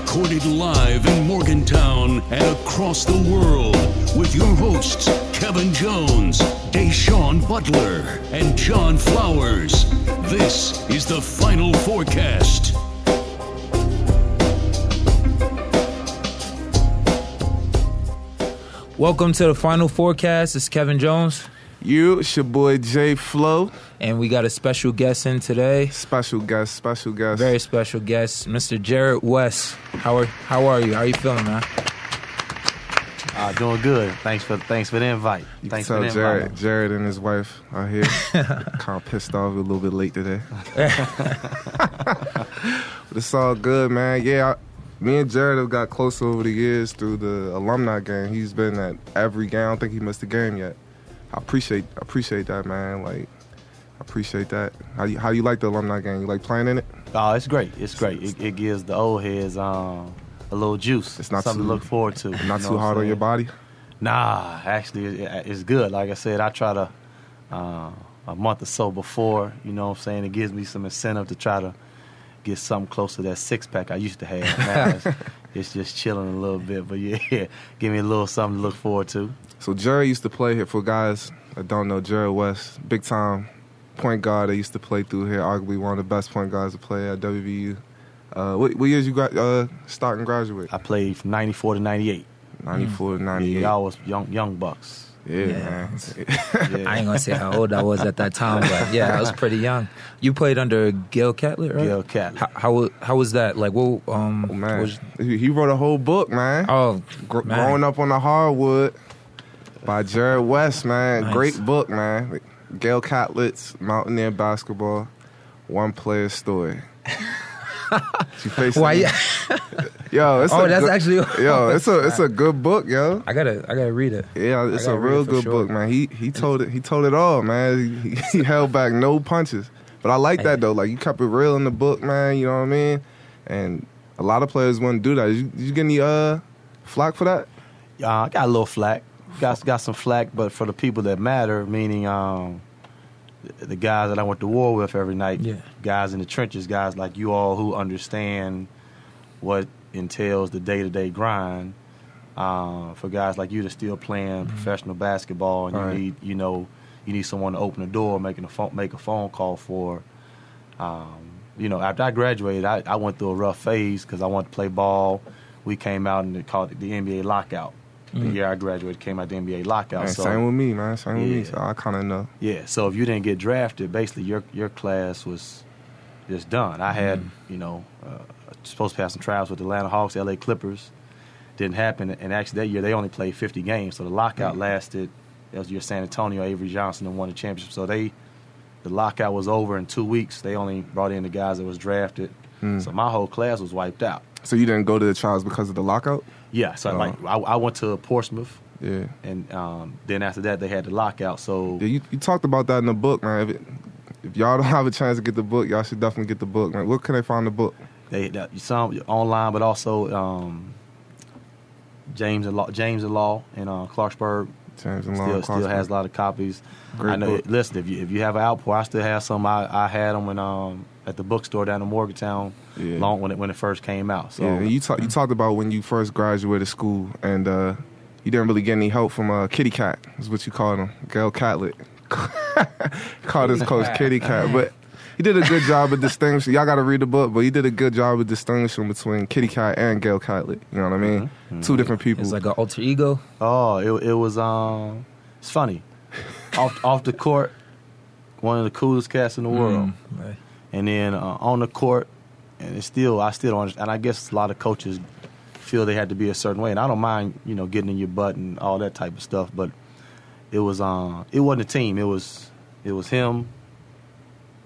Recorded live in Morgantown and across the world with your hosts, Kevin Jones, Da'Sean Butler, and John Flowers. This is the Final Forecast. Welcome to the final forecast. It's Kevin Jones, You, it's your boy Jay Flow. and we got a special guest in today. Special guest, special guest. Very special guest, Mr. Jarrod West. How are How are you? How are you feeling, man? Uh, doing good. Thanks for thanks for the invite. You Thanks can for tell the invite. Jarrod, Jarrod and his wife are here. kind of pissed off, a little bit late today. but it's all good, man. Yeah, I, me and Jarrod have got close over the years through the alumni game. He's been at every game. I don't think he missed a game yet. I appreciate I appreciate that, man. Like, I appreciate that. How you how you like the alumni game? You like playing in it? Oh, it's great. It's great. It, it gives the old heads um, a little juice. It's not something too- to look forward to. Not too hard on your body. Nah, actually, it, it's good. Like I said, I try to uh, a month or so before. You know what I'm saying? It gives me some incentive to try to get something close to that six pack I used to have. Now it's, it's just chilling a little bit. But yeah, give me a little something to look forward to. So Jerry used to play here for guys that don't know Jerry West, big time point guard that used to play through here, arguably one of the best point guards to play at WVU. Uh, what, what years you got uh, start and graduate? I played from 94 to 98. 94 to 98. Yeah, y'all was young young bucks. Yeah, Yeah. man. Yeah. I ain't gonna say how old I was at that time, but yeah, I was pretty young. You played under Gale Catlett, right? Gale Catlett. How, how how was that? Like, what? Um, Oh, man. was- he he wrote a whole book, man. oh, Gr- man. Growing up on the hardwood by Jarrod West, man. Nice. Great book, man. Gale Catlett's Mountaineer Basketball, One Player Story. She faced Why? him- Yo, it's Oh, a that's good- actually. Yo, it's a it's a good book, yo. I gotta I gotta read it. Yeah, it's a real it good sure. book, man. He he told it he told it all, man. He, he held back no punches. But I like that though. Like you kept it real in the book, man. You know what I mean? And a lot of players wouldn't do that. Did you, did you get any uh flack for that? Uh, I got a little flack. Got got some flack, but for the people that matter, meaning um, the, the guys that I went to war with every night, Yeah. guys in the trenches, guys like you all who understand what entails the day to day grind. Uh, for guys like you to still playing professional basketball, and you Right. need you know you need someone to open the door, making a phone, make a phone call for. Um, you know, after I graduated, I, I went through a rough phase because I wanted to play ball. We came out and they called it the NBA lockout. The mm. year I graduated, came out the NBA lockout. Man, so same with me, man. Same with me. So I kind of know. yeah, so if you didn't get drafted, basically your your class was just done. I had mm. you know uh, supposed to have some trials with the Atlanta Hawks, LA Clippers. Didn't happen, and actually that year they only played 50 games, so the lockout mm. lasted. That was your San Antonio, Avery Johnson, and won the championship. So they, the lockout was over in two weeks. They only brought in the guys that was drafted. So my whole class was wiped out. So you didn't go to the trials because of the lockout? Yeah, so Oh. like I, I went to Portsmouth, Yeah. and um, then after that they had the lockout. So Yeah, you, you talked about that in the book, man. If, it, if y'all don't have a chance to get the book, y'all should definitely get the book, man. Where can they find the book? They that, some online, but also um, James and Law, James and Law in uh, Clarksburg James and still still has a lot of copies. Great I know. book. Listen, if you if you have an outpour, I still have some. I, I had them when um at the bookstore down in Morgantown, Yeah. long when it when it first came out. So Yeah, and you talk, you talked about when you first graduated school, and uh, you didn't really get any help from uh, Kitty Cat, is what you called him, Gale Catlett. called his coach Kitty Cat, but he did a good job of distinguishing. Y'all got to read the book, but he did a good job of distinguishing between Kitty Cat and Gale Catlett. You know what I mean? Two different people. It's like an alter ego. Oh, it, it was um, it's funny. off off the court, one of the coolest cats in the world, Right. And then uh, on the court, and it's still I still don't. And I guess a lot of coaches feel they had to be a certain way, and I don't mind you know getting in your butt and all that type of stuff, but it was um, it wasn't a team. It was it was him.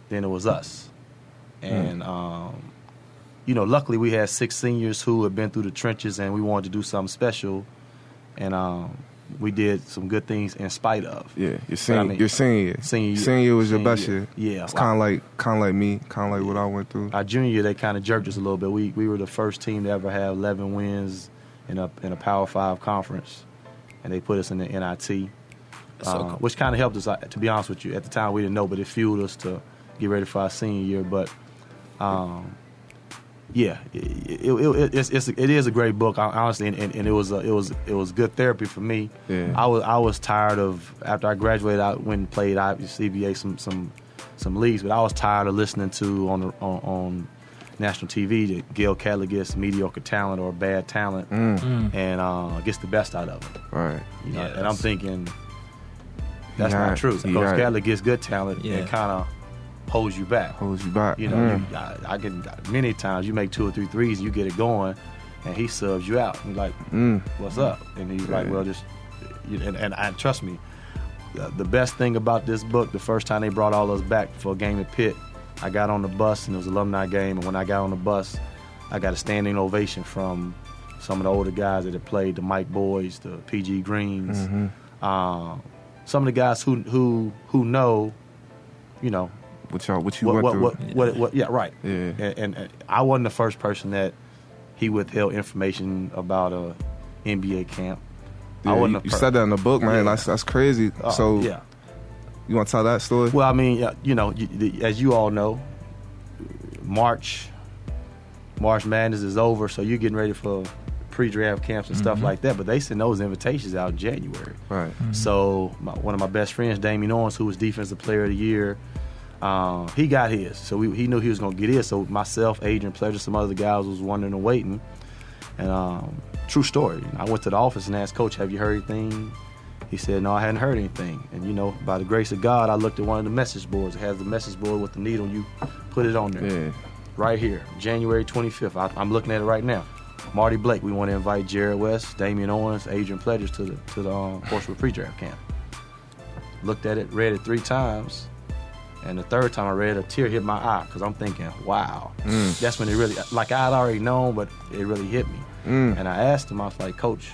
Then it was us, and um, you know, luckily we had six seniors who had been through the trenches, and we wanted to do something special, and um, we did some good things in spite of. yeah, your senior, I mean, your senior year. senior year. Senior year was your best year. year. Yeah, it's wow. kind of like kind of like me, kind of like what I went through. Our junior year, they kind of jerked us a little bit. We we were the first team to ever have 11 wins in a in a Power Five conference, and they put us in the NIT, So uh, cool. which kind of helped us. uh, To be honest with you, at the time we didn't know, but it fueled us to get ready for our senior year. But um, yeah, it, it, it, it's, it's it is a great book, honestly, and, and, and it was a, it was it was good therapy for me. Yeah. I was I was tired of after I graduated, I went and played I- CBA some some some leagues, but I was tired of listening to on on, on national TV that Gale Catlett gets mediocre talent or bad talent and uh, gets the best out of them. Right. You know, Yes. and I'm thinking that's Yeah, not true. you Coach got gets good talent Yeah. and kind of holds you back. Holds you back. You know, Mm. you, I, I can many times you make two or three threes, you get it going, and he subs you out. And you're like, Mm. "What's up?" And he's like, "Well, just," you- and, and, and trust me, the, the best thing about this book, the first time they brought all us back for a game at Pitt, I got on the bus and it was alumni game, and when I got on the bus, I got a standing ovation from some of the older guys that had played, the Mike Boys, the PG Greens, Mm-hmm. um, some of the guys who who who know, you know, What y'all? What you what, went what, through? what, what, what, yeah, right. Yeah. And, and, and I wasn't the first person that he withheld information about a NBA camp. Yeah, I wasn't you, a you said that in the book, man. Yeah. That's that's crazy. Oh, so yeah. you want to tell that story? Well, I mean, you know, you, the, as you all know, March, March Madness is over, so you're getting ready for pre-draft camps and Mm-hmm. stuff like that. But they send those invitations out in January. right. So my, one of my best friends, Damian Owens, who was Defensive Player of the Year, um, he got his. So we, he knew he was going to get his. So myself, Adrian Pledger, some other guys was wondering and waiting. And um, true story. I went to the office and asked Coach, "Have you heard anything?" He said, "No, I hadn't heard anything." And you know, by the grace of God, I looked at one of the message boards. It has the message board with the needle. And you put it on there Yeah. right here, January 25th. I, I'm looking at it right now. Marty Blake, we want to invite Jarrod West, Damian Owens, Adrian Pledgers to the to the um, Portsmouth pre-draft camp. Looked at it, read it three times, and the third time I read it, a tear hit my eye because I'm thinking, wow, that's when it really like I had already known, but it really hit me. And I asked him, I was like, Coach,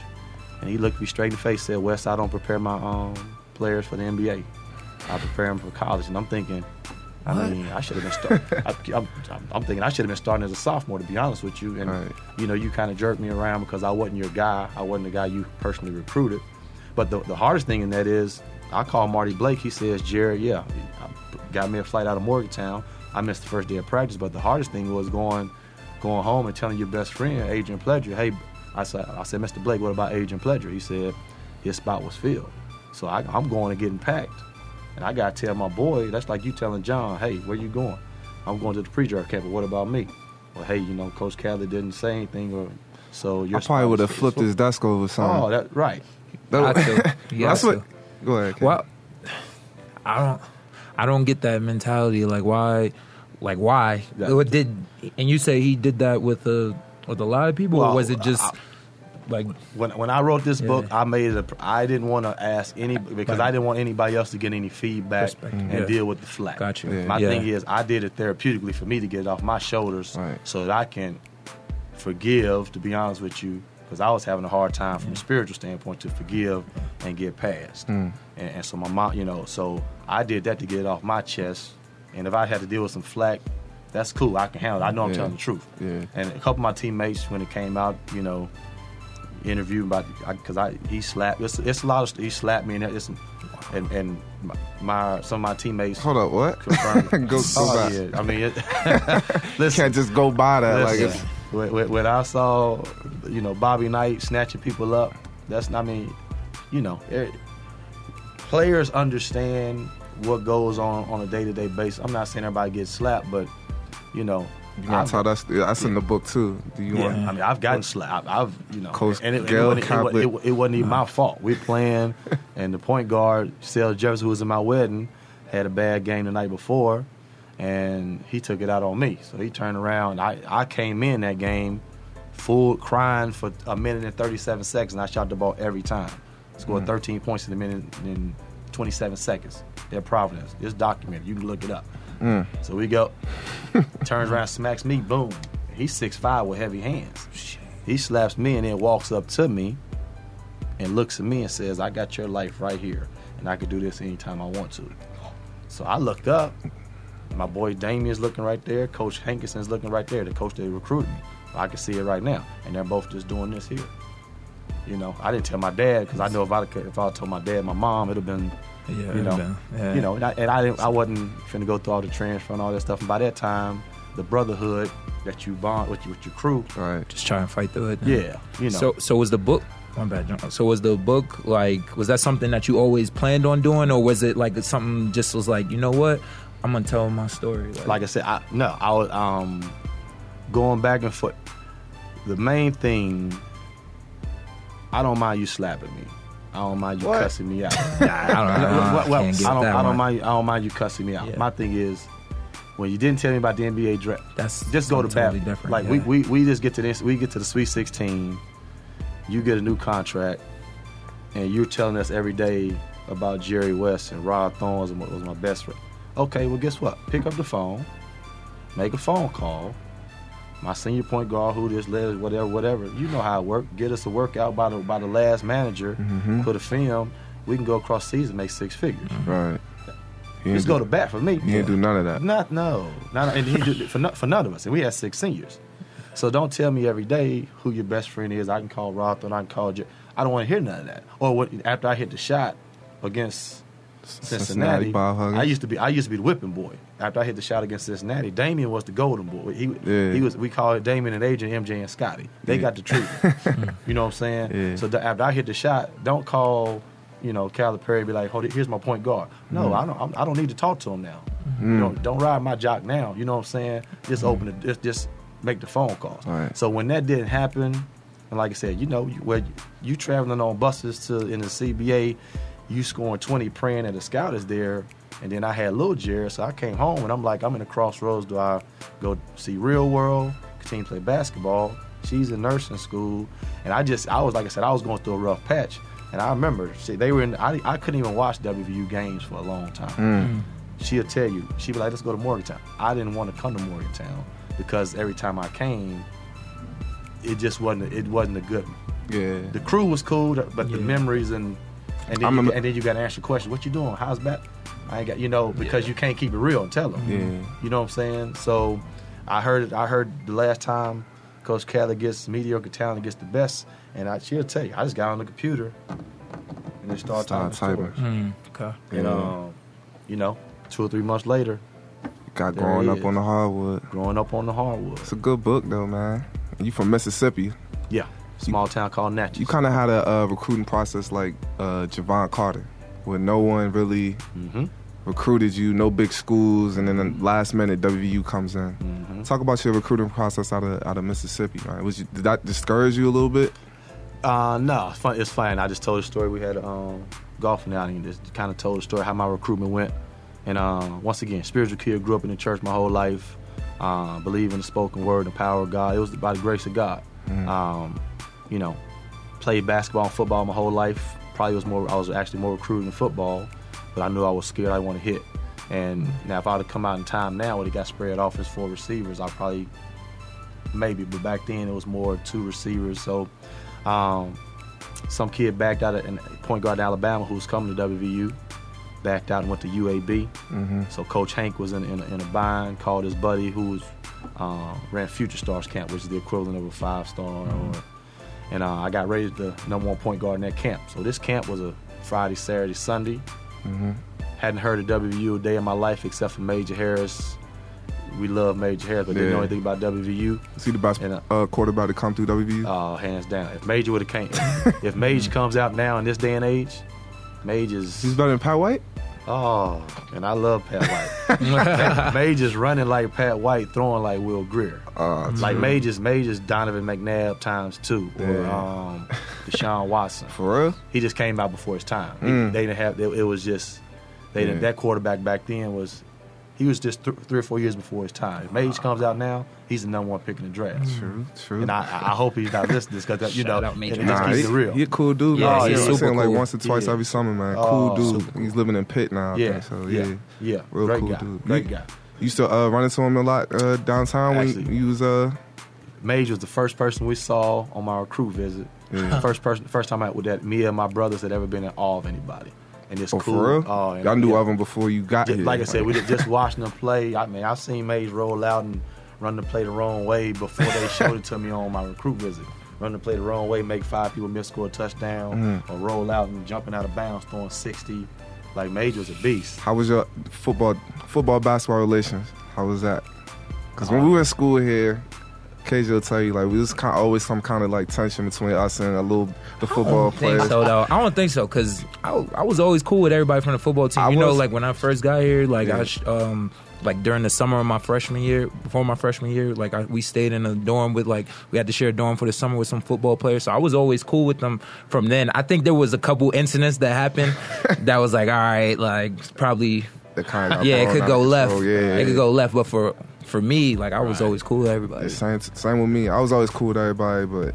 and he looked me straight in the face, said, West, I don't prepare my um, players for the NBA. I prepare them for college, and I'm thinking. I mean, I should have been starting. I'm, I'm, I'm thinking I should have been starting as a sophomore, to be honest with you. And Right. you know, you kind of jerked me around because I wasn't your guy. I wasn't the guy you personally recruited. But the, the hardest thing in that is, I called Marty Blake. He says, Jarrod, yeah, got me a flight out of Morgantown. I missed the first day of practice, but the hardest thing was going going home and telling your best friend, Adrian Pledger, hey, I said, I said, Mr. Blake, what about Adrian Pledger? He said his spot was filled. So I, I'm going and getting packed. And I got to tell my boy, that's like you telling John, hey, where you going? I'm going to the pre-draft camp, but what about me? Well, hey, you know, Coach Catlett didn't say anything, or so your I probably would have flipped his desk over oh, something. Oh, that right. That- yeah, that's what. Go ahead. Ken. Well, I don't, I don't get that mentality. Like why, like why? Yeah. What did? And you say he did that with a with a lot of people, Well, or was it just I- like? When when I wrote this book, I made it. A, I didn't want to ask any because Right. I didn't want anybody else to get any feedback Perspective. and Yeah. deal with the flack. Got you. Yeah. My Yeah. thing is, I did it therapeutically for me to get it off my shoulders, Right. so that I can forgive. To be honest with you, because I was having a hard time from a spiritual standpoint to forgive and get past. Hmm. And, and so my mom, you know, so I did that to get it off my chest. And if I had to deal with some flack, that's cool. I can handle it. I know I'm Yeah. telling the truth. Yeah. And a couple of my teammates, when it came out, you know, interviewed about because I, he slapped. It's, it's a lot of he slapped me and it's and and my, some of my teammates. Hold up. What? confirmed- go go Oh, back. yeah. I mean, it, listen, Can't just go by that. Like Listen, it's when, when- when I saw, you know, Bobby Knight snatching people up, that's I mean, you know, it, players understand what goes on on a day to day basis. I'm not saying everybody gets slapped, but you know, you I've- tell that's that's in the book too. Do you yeah, want? I mean, I've gotten slapped. I've, you know, Coach and it, it wasn't, it, it, it wasn't even uh-huh. my fault. We're playing, and the point guard, Sel Jefferson, who was in my wedding, had a bad game the night before, and he took it out on me. So he turned around. I, I came in that game full crying for a minute and 37 seconds, and I shot the ball every time. Scored Mm. 13 points in a minute and 27 seconds. At Providence. It's documented. You can look it up. Mm. So we go, turns around, smacks me, boom. He's 6'5 with heavy hands. He slaps me and then walks up to me and looks at me and says, I got your life right here, and I can do this anytime I want to. So I looked up. My boy Damian's looking right there. Coach Hankinson's looking right there, the coach that recruited me. I can see it right now. And they're both just doing this here. You know, I didn't tell my dad because I know if I if I told my dad, my mom, it'd have been Yeah, you know, been- yeah. you know, and I, and I didn't, I wasn't finna go through all the transfer and all that stuff. And by that time, the brotherhood that you bond with, your- with your crew. Right. Just try and fight through it. Yeah, you know. So so was the book my bad, John. So was the book like was that something that you always planned on doing or was it like something just was like, you know what? I'm gonna tell my story. like I said, I, no, I was um, going back and forth. The main thing, I don't mind you slapping me. I don't mind you What? cussing me out. I don't, I don't, Well, well, I don't, I don't mind. I don't mind you cussing me out. Yeah. My thing is, when you didn't tell me about the NBA draft, That's just go to totally bat. different. Like yeah. we, we we just get to this. We get to the Sweet 16. You get a new contract, and you're telling us every day about Jerry West and Rod Thorns and what was my best friend. Okay, well, guess what? Pick up the phone, make a phone call. My senior point guard, who this led, whatever, whatever. You know how it worked. Get us a workout by the by the last manager. Mm-hmm. Put a film. We can go across season, make six figures. Right. He Just go to bat for me. He didn't do none of that. Not no, not and he did, for for none of us, and we had six seniors. So don't tell me every day who your best friend is. I can call Roth and I can call. Jer- I don't want to hear none of that. Or what? After I hit the shot against Cincinnati, Bob I used to be I used to be the whipping boy. After I hit the shot against Cincinnati, Damian was the golden boy. He Yeah. he was we call it Damian and Adrian, MJ and Scotty. They Yeah. got the treatment. you know what I'm saying? Yeah. So after I hit the shot, don't call you know Calipari be like, hold it, here's my point guard. No, Mm. I don't. I'm, don't need to talk to him now. You know, don't ride my jock now. You know what I'm saying? Just open it. Just just make the phone calls. Mm. Right. So when that didn't happen, and like I said, you know, you, where you, you traveling on buses to in the CBA, you scoring 20 praying that a scout is there. And then I had little Jarrod, so I came home and I'm like, I'm in the crossroads. Do I go see real world, continue to play basketball? She's in nursing school. And I just, I was, like I said, I was going through a rough patch. And I remember, see, they were in, I, I couldn't even watch WVU games for a long time. Mm. She'll tell you, she'd be like, let's go to Morgantown. I didn't want to come to Morgantown because every time I came, it just wasn't, it wasn't a good Yeah. the crew was cool, but the memories and and then, you, remember- and then you got to answer question, What you doing? How's that? I ain't got you know because you can't keep it real and tell them. Yeah. You know what I'm saying? So I heard it. I heard the last time Coach Kelly gets mediocre talent gets the best, and I she'll tell you. I just got on the computer and just started Start typing. typing. Mm, okay. And Yeah. um, you know, two or three months later, Got There growing up is. on the hardwood. growing up on the hardwood. It's a good book though, man. You from Mississippi. Yeah, small town called Natchez. You kind of had a uh, recruiting process like uh, Jevon Carter, where no one really hmm recruited you, no big schools, and then the last minute WVU comes in. hmm Talk about your recruiting process out of out of Mississippi, man. Was you, did that discourage you a little bit? Uh, no, it's fun. It's fine. I just told a story. We had a um, golfing outing. Just kind of told the story how my recruitment went. And uh, once again, spiritual kid. Grew up in the church my whole life. Uh, believe in the spoken word and the power of God. It was by the grace of God. Um, you know, played basketball and football my whole life. Probably was more. I was actually more recruited in football, but I knew I was scared. I want to hit. And now, if I'd have come out in time now, when it got spread off as four receivers, I probably maybe. But back then, it was more two receivers. So um, some kid backed out of and point guard in Alabama who was coming to WVU, backed out and went to UAB. Mm-hmm. So Coach Hank was in, in, a, in a bind, called his buddy who was, uh, ran Future Stars camp, which is the equivalent of a five star. Or, and uh, I got raised the number one point guard in that camp. So this camp was a Friday, Saturday, Sunday. Mm-hmm. Hadn't heard of WVU a day in my life except for Major Harris. We love Major Harris, but didn't know anything about WVU. See the best And, uh, quarterback to come through WVU. Oh, hands down. If Major would have came, if Major comes out now in this day and age, Mage He's better than Pat White. Oh, and I love Pat White. Mage is running like Pat White, throwing like Will Greer. Uh, Like Mage is Mage is Donovan McNabb times two, or um, Deshaun Watson. for real. He just came out before his time. He- Mm. they didn't have. It, it was just they didn't. Yeah. That quarterback back then was. He was just th- three or four years before his time. If Mage comes out now, he's the number one pick in the draft. True, true. And I, I I hope he's not listening to this because you know Shout out Major it, it Nah, keeps he, real. he a cool dude. Yeah, man. he's I see him like once or twice Yeah. every summer, man. Oh, cool dude. super. He's living in Pitt now. I yeah, think, so yeah, yeah, yeah, real Great cool guy, dude. great You- guy. You used to uh, run into him a lot uh, downtown when Actually. you was uh Mage was the first person we saw on my recruit visit. Yeah. First person, first time out with that. Me and my brothers had ever been in awe of anybody, and it's oh cool. for real. Oh, and- Y'all knew yeah. of him before you got Just- here. like I said, we did just watching them play. I mean, I've seen Mage roll out and run the play the wrong way before they showed it to me on my recruit visit. Run the play the wrong way, make five people miss, score a touchdown, Mhm. or roll out and jumping out of bounds, throwing sixty. Like Mage was a beast. How was your football football basketball relations? How was that? Because when we were in school here, KJ will tell you like we was kind of always some kind of like tension between us and a little the football players. so though. I don't think so because I, I was always cool with everybody from the football team. I you know, was- like when I first got here, like Yeah. I sh- um like during the summer of my freshman year, before my freshman year, like I, we stayed in a dorm with like we had to share a dorm for the summer with some football players. So I was always cool with them from then. I think there was a couple incidents that happened that was like, all right, like probably That kind of yeah, it could go left. Yeah, it could go left, but for for me, like I was always cool with everybody. Same, same with me. I was always cool with everybody, but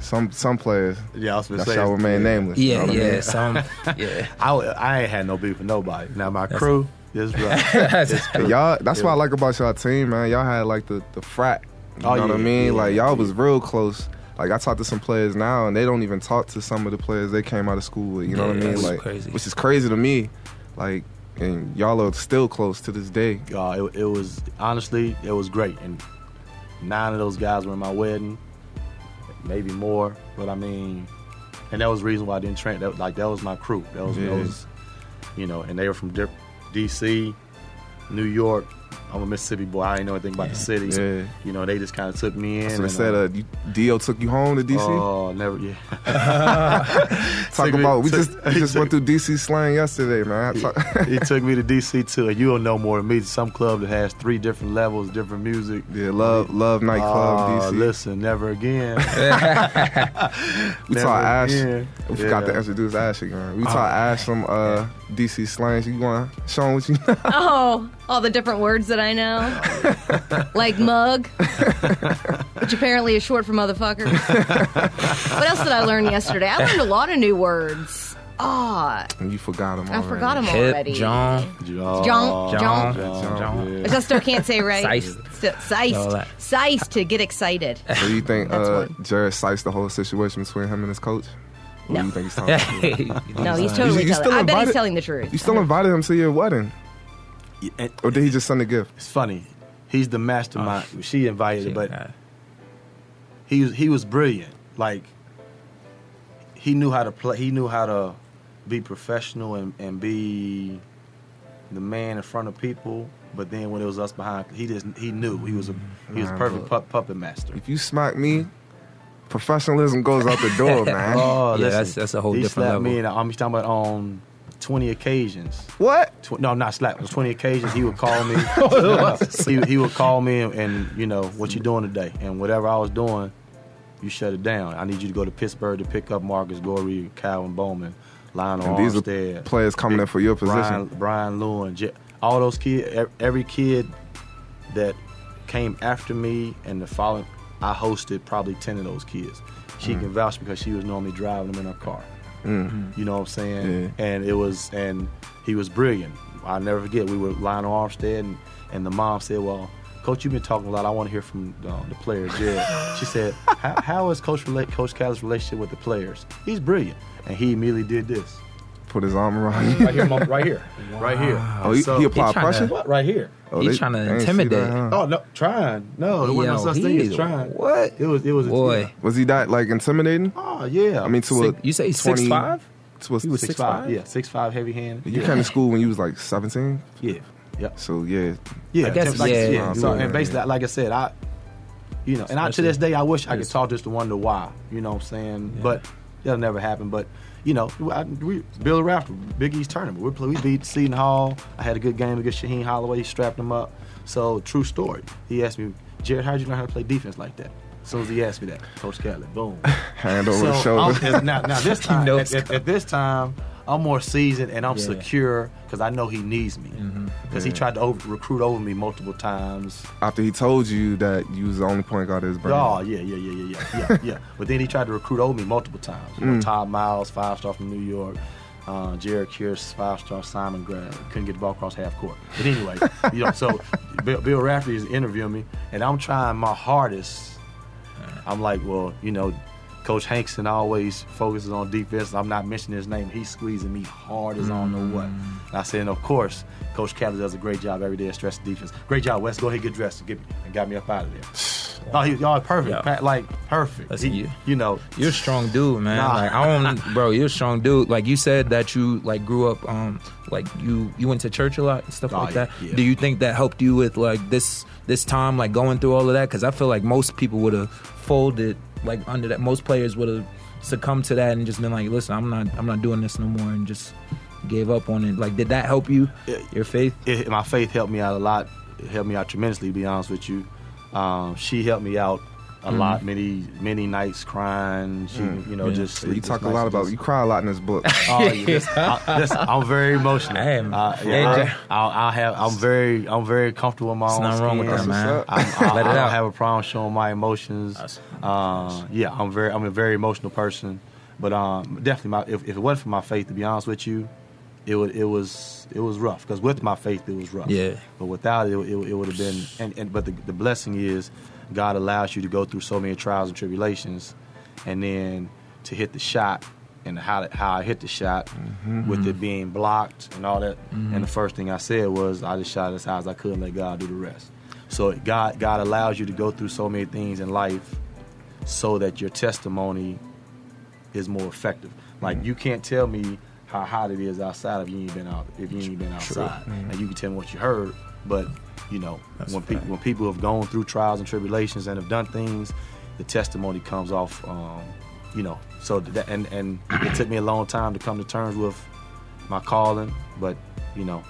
some some players Yeah, I was gonna say. shall remain yeah. nameless. you Yeah, know what I yeah, mean? some yeah. I, I ain't had no beef with nobody. Now my crew is rough. It's And cool. y'all, that's Yeah. what I like about y'all team, man. Y'all had like the the frat. You Oh, know what I mean? yeah, like y'all yeah. was real close. Like I talked to some players now, and they don't even talk to some of the players they came out of school with. You know what I mean? Like, crazy. which is crazy to me. Like, and y'all are still close to this day. Uh, it, it was honestly, it was great, and nine of those guys were in my wedding, maybe more. But I mean, and that was the reason why I didn't train. That, like that was my crew. That was, Yeah. that was, you know, and they were from D.C., New York. I'm a Mississippi boy. I didn't know anything about the city. Yeah. You know, they just kind of took me in. So they and, said, uh, uh, you, Dio took you home to DC. Oh, never. Yeah. Talk took me- about we took- just we just took- went through DC slang yesterday, man. I talk- he took me to DC too. And you'll know more than me. Some club that has three different levels, different music. yeah, love love nightclub Oh, DC. listen, never again. we never taught Ash. again. We forgot to Yeah. introduce Ash again. We taught Ash from uh, DC slangs. You want to show him what you know? Oh, all the different words that I know. like mug, which apparently is short for motherfucker. what else did I learn yesterday? I learned a lot of new words. Ah, And you forgot him. I forgot them Hip, already. John, John. John, John, John. John. Which I still can't say right. Seist. S- All Seist. that. Seist to get excited. So you think That's uh, one. Jarrod cites the whole situation between him and his coach? What No. do you think he's talking about? No, he's totally you telling. still I bet he's invited- telling the truth. You still invited him to your wedding, Yeah, and or did he just send a gift? it's funny. He's the mastermind. Oh, she invited, Shit, but nah. he was he was brilliant. Like he knew how to play. He knew how to be professional and, and be the man in front of people. But then when it was us behind, he just he knew he was a he was a perfect but- pup, puppet master. If you smack me, professionalism goes out the door, man. Oh, Yeah, listen, that's- that's a whole he different slapped Me and I'm talking about on twenty occasions. What? Tw- no, not slap. It was 20 occasions he would call me. he, he would call me and, and, you know, what you doing today? And whatever I was doing, you shut it down. I need you to go to Pittsburgh to pick up Marcus Goree, Calvin Bowman, Lionel And these are Armstead. players coming in for your position. Brian Lewin, J- all those kids, every kid that came after me and the following, I hosted probably 10 of those kids. She Mm. can vouch because she was normally driving them in her car. Mm. You know what I'm saying? Yeah. And it was, and he was brilliant. I'll never forget. We were Lionel Armstead, and, and the mom said, "Well, Coach, you've been talking a lot. I want to hear from uh, the players." Yeah. she said, how, "How is Coach relate, Coach Call's relationship with the players? He's brilliant." And he immediately did this Put his arm around you. right here, Mom, right here, right here. Oh, he, So- he applied He pressure. What? Right here. Oh, He's trying to they ain't see intimidate. that, huh? Oh no, trying. No, there wasn't no Yo, such thing as trying. What? It was. It was. Boy. yeah. Was he that like intimidating? Oh yeah. I mean, to Six- a you say he's 20 six five? To a, He was six 6'5"? five. Yeah, six five, heavy hand. You yeah. came to school when you was like 17. Yeah. Yep. So yeah, Yeah, I guess, like, yeah, yeah. So, and basically, like I said, I, you know, and I, to this day, I wish I could talk just to wonder why. You know what I'm saying? Yeah. But that'll never happen. But you know, I, we Bill Raftery, Big East tournament. We play, we beat Seton Hall. I had a good game against Shaheen Holloway. He strapped him up. So true story. He asked me, Jarrod, how'd you learn how to play defense like that? As soon as he asked me that, Coach Catlett, boom. hand over So, the shoulder. Now, now this time, at, at- at this time, I'm more seasoned and I'm Yeah. secure because I know he needs me. Because he Yeah. tried to over, recruit over me multiple times. After he told you that you was the only point guard of his brand. Oh yeah, yeah, yeah, yeah, yeah, yeah, yeah. But then he tried to recruit over me multiple times. You know, Todd Miles, five star from New York. Uh, Jared Kearse, five star. Simon Graham couldn't get the ball across half court. But anyway, you know, so Bill, Bill Raftery is interviewing me, and I'm trying my hardest. I'm like, well, you know, Coach Hankson always focuses on defense. I'm not mentioning his name. He's squeezing me hard as I don't know what. And I said, and of course, Coach Kelly does a great job every day at stress defense. Great job, Wes. Go ahead, get dressed. Get me, and got me up out of there. Oh, he, y'all perfect. Yeah. Pat, like perfect. He- you. You know, You're a strong dude, man. Nah. Like I don't, bro. You're a strong dude. Like you said that you like grew up, um, like you you went to church a lot and stuff Oh, like yeah, that. yeah. Do you think that helped you with like this this time, like going through all of that? Because I feel like most people would have folded like under that. Most players would have succumbed to that and just been like, listen, I'm not I'm not doing this no more, and just gave up on it. Like, did that help you? Yeah. Your faith? it, my faith helped me out a lot. It helped me out tremendously. To be honest with you, um, she helped me out a Mm-hmm. lot. Many many nights crying. She, you know, Yeah. just you talk a lot about just- you cry a lot in this book. Oh, yeah, listen, I, listen, I'm very emotional. I am. Uh, yeah, I, I, I have. I'm very. I'm very comfortable in my There's own nothing wrong with that, man. I'm, I, Let it I don't have a problem showing my emotions. Uh, yeah, I'm very. I'm a very emotional person. But um, definitely, my if, if it wasn't for my faith, to be honest with you, it would it was it was rough. Because with my faith, it was rough. Yeah. But without it, it, it would have been. And, and but the, the blessing is, God allows you to go through so many trials and tribulations, and then to hit the shot and how how I hit the shot mm-hmm. with it being blocked and all that. And the mm-hmm. first thing I said was I just shot as high as I could and let God do the rest. So God God allows you to go through so many things in life so that your testimony is more effective. Like mm-hmm. you can't tell me how hot it is outside if you ain't been out if you ain't been outside, and you can tell me what you heard. But you know That's when people when people have gone through trials and tribulations and have done things, the testimony comes off. Um, you know, so that and and it took me a long time to come to terms with my calling, but you know,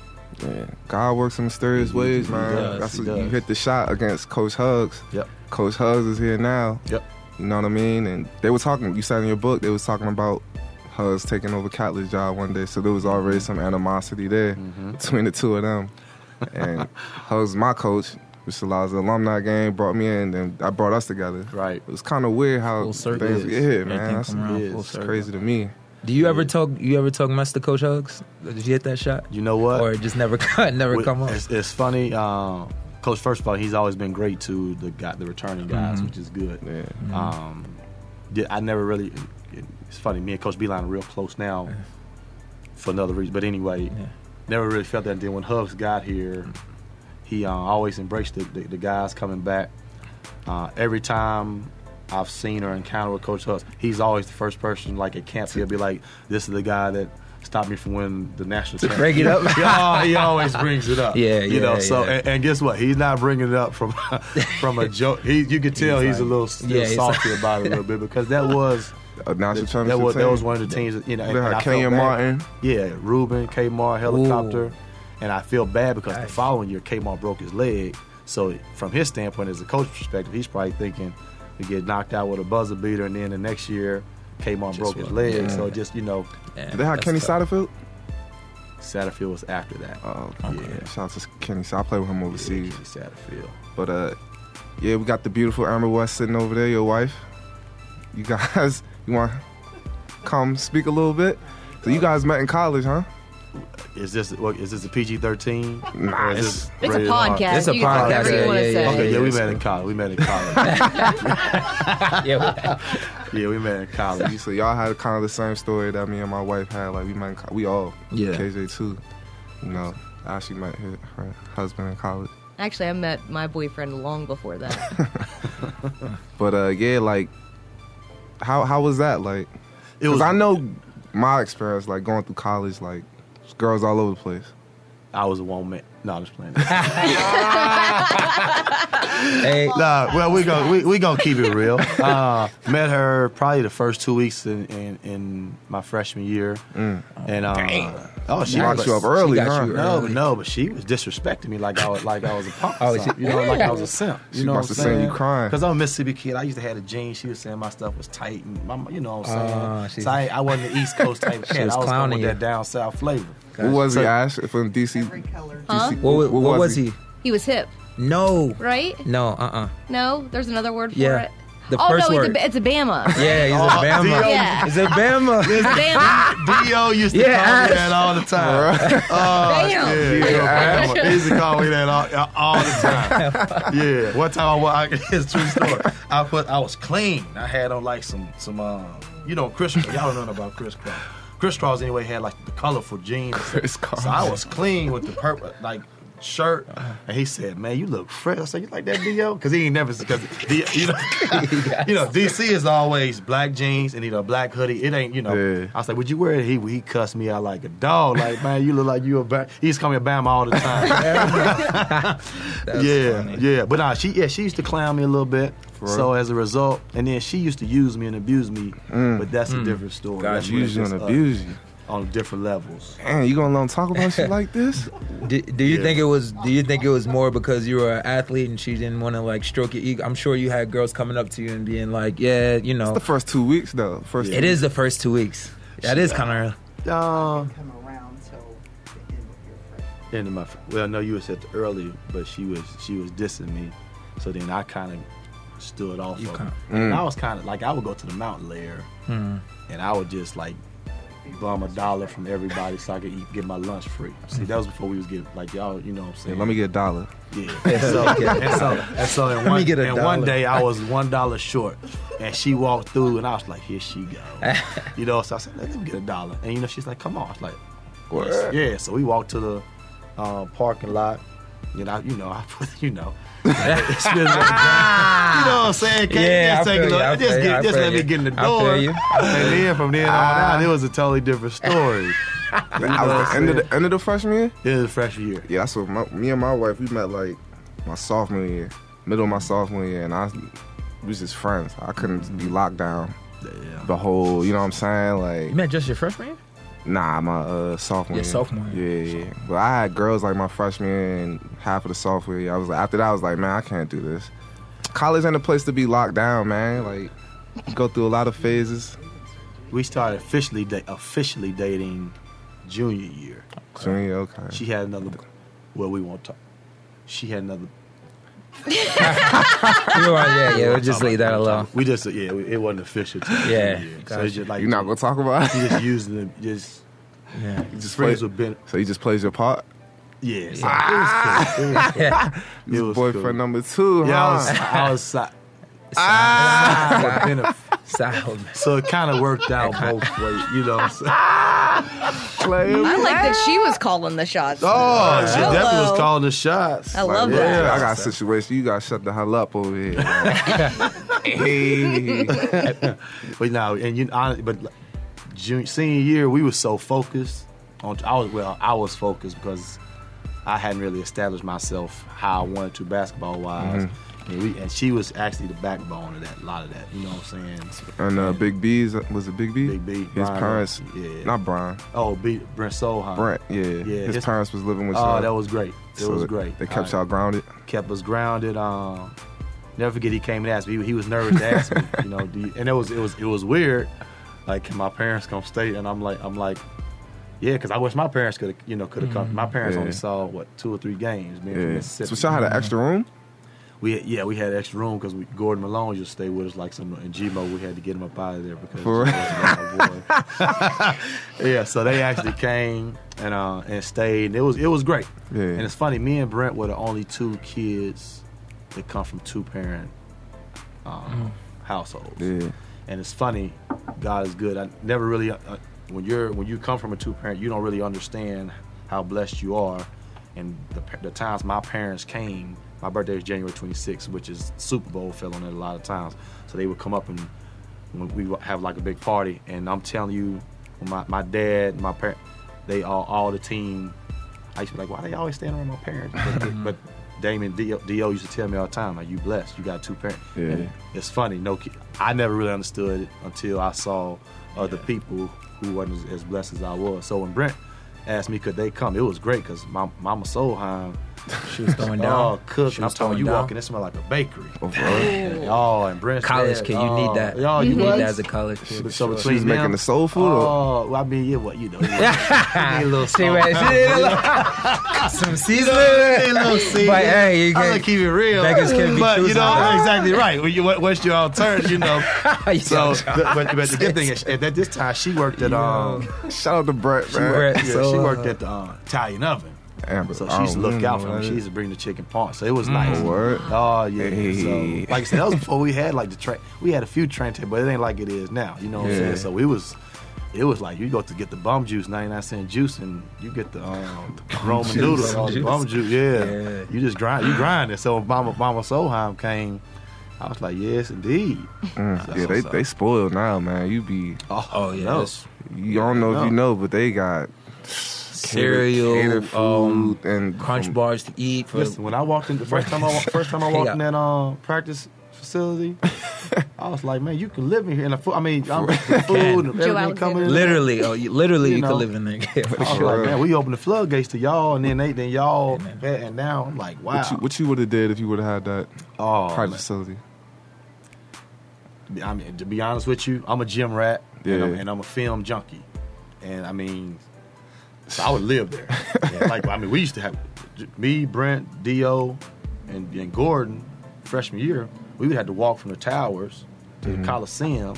Yeah. God works in mysterious He- ways, he man. does, That's what, you hit the shot against Coach Hugs. yep, Coach Hugs is here now. yep. You know what I mean? And they were talking. You said in your book they was talking about Hugs taking over Catlett's job one day. So there was already some animosity there Mm-hmm. between the two of them. And Hugs, my coach, which allows the alumni game, brought me in, and I brought us together. Right. It was kind of weird how Full things It get is. hit, man. Everything That's come around full circle. crazy to me. Do you ever talk? You ever talk mess to Coach Hugs? Did you hit that shot? You know what? Or it just never never With- come up? It's, it's funny. Um, Coach, first of all, he's always been great to the guy, the returning guys, Mhm. which is good. Yeah. Um, yeah, I never really. It's funny. Me and Coach Beilein are real close now, for another reason. But anyway, Yeah. Never really felt that. And then when Hugs got here, he uh, always embraced the, the, the guys coming back. Uh, every time I've seen or encountered with Coach Hugs, he's always the first person. Like at camp, he'll be like, "This is the guy that." Stopped me from winning the national championship. break it up? he, he always brings it up. Yeah, you know. yeah, So yeah. and, and guess what? He's not bringing it up from from a joke. He, you can tell he's, He's a like- little still yeah, salty about it a little bit because that was A national that, championship was that was one of the teams. That, you know, They and, and had I felt Martin. Yeah, Ruben, Kmar, helicopter, Ooh. and I feel bad because the following year Kmar broke his leg. So from his standpoint, as a coach perspective, he's probably thinking we get knocked out with a buzzer beater, and then the next year Kmar Just broke his leg. yeah. So just you know, Yeah, Did they have Kenny tough. Satterfield? Satterfield was after that. Oh, Okay. yeah. Shout out to Kenny. So I played with him Yeah, overseas. Kenny Satterfield. But uh, yeah, we got the beautiful Amber West sitting over there. Your wife. You guys, you want to come speak a little bit? So you guys met in college, huh? Is this what is this a PG thirteen? Nah, it's- It's a podcast. It's a you can podcast, yeah, you want to yeah, yeah, Okay, yeah, we met in college. We met in college. yeah, yeah, we met in college. So y'all had kind of the same story that me and my wife had. Like we met, in we all, Yeah. KJ too. You know, Ashley met her, her husband in college. Actually, I met my boyfriend long before that. But uh, yeah, like, how how was that? Like, It was. I know my experience, like going through college, like girls all over the place. I was a one man. No, I'm just playing. hey, nah, well, we go we we gonna keep it real. Uh, met her probably the first two weeks in in, in my freshman year, and uh, oh, she She was- you up early, got huh? you No, early. no, but she was disrespecting me like I was like I was a punk. Oh, she- you know, like I was a simp. You She know must what have I'm seen you crying. Because I'm a Mississippi kid. I used to have the jeans. She was saying my stuff was tight, and my, you know what I'm saying. Ah, she- so I, I wasn't the East Coast type of She cat. was I was coming clowning with you. that down south flavor. What was he, Ash? From DC? Huh? DC what, what, what was he? He was hip, No, right? no, uh, uh No, there's another word for Yeah. it. The oh first no, word. It's, a, it's a Bama. Yeah, he's Oh, a Bama. Dio- Yeah. He's a Bama. It's a Bama. Dio used to Yeah, call Ash. me that all the time. Oh, Damn. yeah, yeah, He used to call me that all, all the time. Yeah. One time I, wa- I it's a true story. I put I was clean. I had on like some some uh, you know Chris. Y'all don't know nothing about crisscross. Crisscross anyway had like the colorful jeans. Crisscross. So I was clean with the purple like shirt, and he said, "Man, you look fresh." I said, "You like that Dio?" Because he ain't never because you know, you know, DC is always black jeans and you know black hoodie. It ain't you know. Yeah. I was like, "Would you wear it?" He he cussed me out like a dog. Like, man, you look like you a ba-. He used to call me a Bama all the time. yeah, funny. yeah. But nah, she yeah she used to clown me a little bit. So as a result, and then she used to use me and abuse me. But that's a different story. Gotcha. That's Use you and us abuse you. on different levels. Man, you gonna let them talk about shit like this? Do, do you Yeah. think it was? Do you think it was more because you were an athlete and she didn't want to like stroke your ego? I'm sure you had girls coming up to you and being like, "Yeah, you know, The first two weeks though. First it is the first two weeks. That is kind of Uh, come around till the end of your freshman. end of my well, no, you was at the early, but she was she was dissing me, so then I kind of stood off. You of kinda- her. And I was kind of like I would go to the Mountainlair, Hmm. and I would just like bum a dollar from everybody so I could eat, get my lunch free. See, that was before we was getting like y'all, you know what I'm Yeah, saying? let me get a dollar. Yeah. And so, and so, and so in me one, and one dollar. day I was one dollar short, and she walked through, and I was like, "Here she go," you know. So I said, "Let me get a dollar," and you know, she's like, "Come on." I was like, Word. yes. "Yeah." So we walked to the uh, parking lot. You know, you know, I put, you know. spend a little time. you know what I'm saying? Can't Yeah, just I take a feel you, little, I just feel you, get, I just feel let me you. get in the door. you. And then from then on out, ah. it was a totally different story. I was the end of the end of the freshman year. It was freshman year. Yeah, that's what my, me and my wife we met like my sophomore year, middle of my sophomore year, and I we was just friends. I couldn't be locked down Yeah. the whole. You know what I'm saying? You Like, met just your freshman year? Nah, my uh, sophomore. Your sophomore Yeah, year. yeah. But I had girls like my freshman and half of the sophomore year. I was like, after that, I was like, man, I can't do this. College ain't a place to be locked down, man. Like, you go through a lot of phases. We started officially da- officially dating junior year. Junior, okay. She had another. Well, we won't talk. She had another. You are, yeah, yeah. We'll just leave that alone. We just yeah, we, it wasn't official. till Yeah, junior year. so gotcha. it's just like you're not gonna talk about You it? just using them. Just Yeah. You just friends play, with Ben. so he just plays your part. Yeah, so it was cool. It was cool. It was boyfriend cool. number two, Yeah, I was. huh? I was si- Ah. with benefit. Solid. so it kind of worked out both ways. You know. what I'm saying? I like that she was calling the shots. Oh, she Hello. definitely was calling the shots. I love Like, that. I got a situation. You got to shut the hell up over here. hey. But now, and you, I, but junior, senior year, we were so focused on. I was well, I was focused because I hadn't really established myself how I wanted to basketball wise, and, we, and she was actually the backbone of that. A lot of that, you know what I'm saying? And uh, Big B's, was it Big B? Big B, His Brian, parents, yeah. not Brian, Oh, B, Brent Solheim. Brent, yeah. Yeah, his, his- parents was living with Oh, y'all. that was great. It So was great. They kept y'all grounded. kept us grounded. Um, never forget he came and asked me. He, he was nervous to ask me, you know. Do you, and it was it was it was weird. Like, can my parents come stay? And I'm like, I'm like, yeah, because I wish my parents could have, you know, could have come. My parents Yeah. only saw what two or three games. From Yeah. Mississippi. So y'all had an extra room? We yeah, we had extra room because Gordon Malone used to stay with us. Like some and Gmo, we had to get him up out of there because For he boy. yeah. So they actually came and uh and stayed. And it was it was great. Yeah. And it's funny, me and Brent were the only two kids that come from two parent um, households. Yeah. And it's funny, God is good. I never really uh, uh, when you're when you come from a two parent, you don't really understand how blessed you are. And the, the times my parents came, my birthday is January 26th, which is Super Bowl fell on it a lot of times. So they would come up and when we would have like a big party. And I'm telling you, my, my dad, my parent, they all all the team. I used to be like, why they always standing around my parents? But, but Damon Dio, Dio used to tell me all the time, like, you blessed, you got two parents. Yeah. And it's funny, no, ki- I never really understood it until I saw other people who wasn't as, as blessed as I was. So when Brent asked me could they come, it was great because my Mama Solheim, She was throwing down. oh, cook. I'm was talking, you down. walking, it smelled like a bakery. Oh, for real? And, oh, and Brent's College dad, kid, you oh, need that. Oh, you you need that as a college kid. So, for so sure. between She's making the soul food Oh, well, I mean, yeah, what you know, yeah. you need a little She salt. went- she did a little- some seasoning. a little seasoning. But hey, you I'm going to keep it real. Beggars can't be but you choosers. know exactly right. When you, what, what's your alternative? You know. So, know, but, but the good thing is, at this time, she worked at um, Shout out to Brett, she man. Brett. worked, yeah, So, she worked at the uh, Italian oven. Amber, So she used to look out for me. She me. used to bring the chicken parm. So it was nice. Oh, word? Oh yeah. Hey. So like I said, that was before we had like the train. We had a few train tables, but it ain't like it is now. You know what I'm saying? So it was it was like you go to get the bum juice, ninety nine cent juice, and you get the um, Roman noodles, all the bum juice. Yeah. Yeah. you just grind, you grind it. So when Mama Mama Solheim came, I was like, yes, indeed. Mm, That's yeah, they they spoiled now, man. You be Oh yeah, no. you don't know if you know, but they got cereal, catered um, food and crunch bars to eat. For Listen, when I walked in the first time I wa- first time I walked uh, in that um, practice facility, I was like, man, you can live in here. And the food, I mean, I'm, the food and everything coming in. literally, oh, you, literally, You you, know. could live in there. I was Sure. like, man, we opened the floodgates to y'all, and then they, then y'all, and now I'm like, wow. What you, what you would have did if you would have had that oh, private man. facility? I mean, to be honest with you, I'm a gym rat, and, I'm, Yeah. and I'm a film junkie, and I mean, so I would live there. Like, I mean, we used to have me, Brent, Dio, and, and Gordon. Freshman year, we would have to walk from the towers to Mm-hmm. the Coliseum,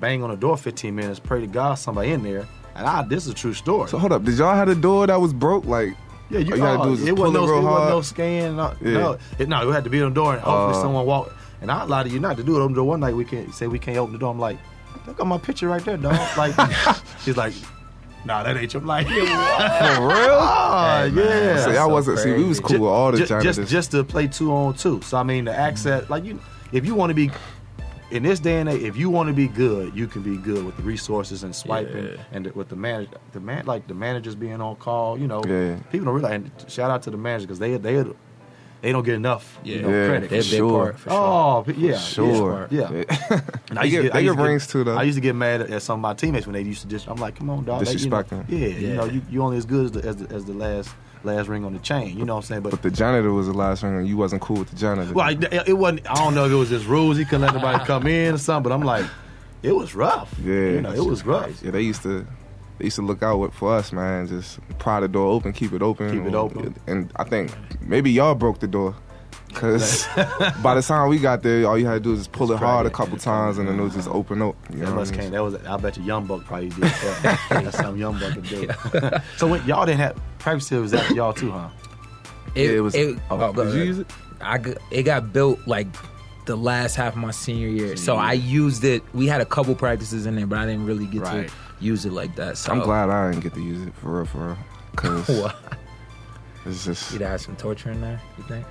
bang on the door 15 minutes, pray to God somebody in there, and I this is a true story. So hold up, did y'all have a door that was broke? Like, Yeah, you, all you gotta uh, do is it pull wasn't it no, real it hard. no scan. No, Yeah. no, it, no, it had to be on the door, and hopefully Uh. someone walked. And I lied to you not to do it. Open the door one night. We can't say we can't open the door. I'm like, look at my picture right there, dog. Like, she's like, nah, that ain't your. I'm like, For real? ah, Hey, man, yeah. so that's wasn't see, we was cool with all the just, janitors. just just to play two on two. So I mean, the access, like you, if you want to be. In this day and age, if you want to be good, you can be good with the resources and swiping, Yeah. and the, with the man, the man, like the managers being on call. You know, Yeah. people don't realize. And shout out to the managers because they they they don't get enough you Yeah. know, Yeah. credit. They're For big sure. part for sure. Oh, but yeah, sure. yeah. yeah. And I They used to get- I they used get to rings too, though. I used to get mad at, at some of my teammates when they used to just. I'm like, come on, dog. they- you know, Disrespect 'em. Yeah, you Yeah. know, you you only as good as the, as the as the last last ring on the chain. You know what I'm saying? But But the janitor was the last ring, and you wasn't cool with the janitor. well, I- it wasn't. I don't know if it was just rules. He couldn't let nobody come in or something. But I'm like, it was rough. Yeah. you know, it was rough. yeah, they used to. They used to look out for us, man. Just pry the door open, keep it open, Keep it open. And I think maybe y'all broke the door, cause by the time we got there, all you had to do is just pull it hard drag a couple times, and then it would just open up. You know That what must I mean? came. That was. I bet you Young Buck probably did that. That's something Young Buck could do. so when y'all didn't have practice it was that y'all too, huh? It, Yeah, it was- It, oh, oh, did you use it? I g- it got built like the last half of my senior year, so I used it. We had a couple practices in there, but I didn't really get Right. to use it like that. So I'm glad I didn't get to use it for real, for real. Cause What? it's just You'd have some torture in there. You think?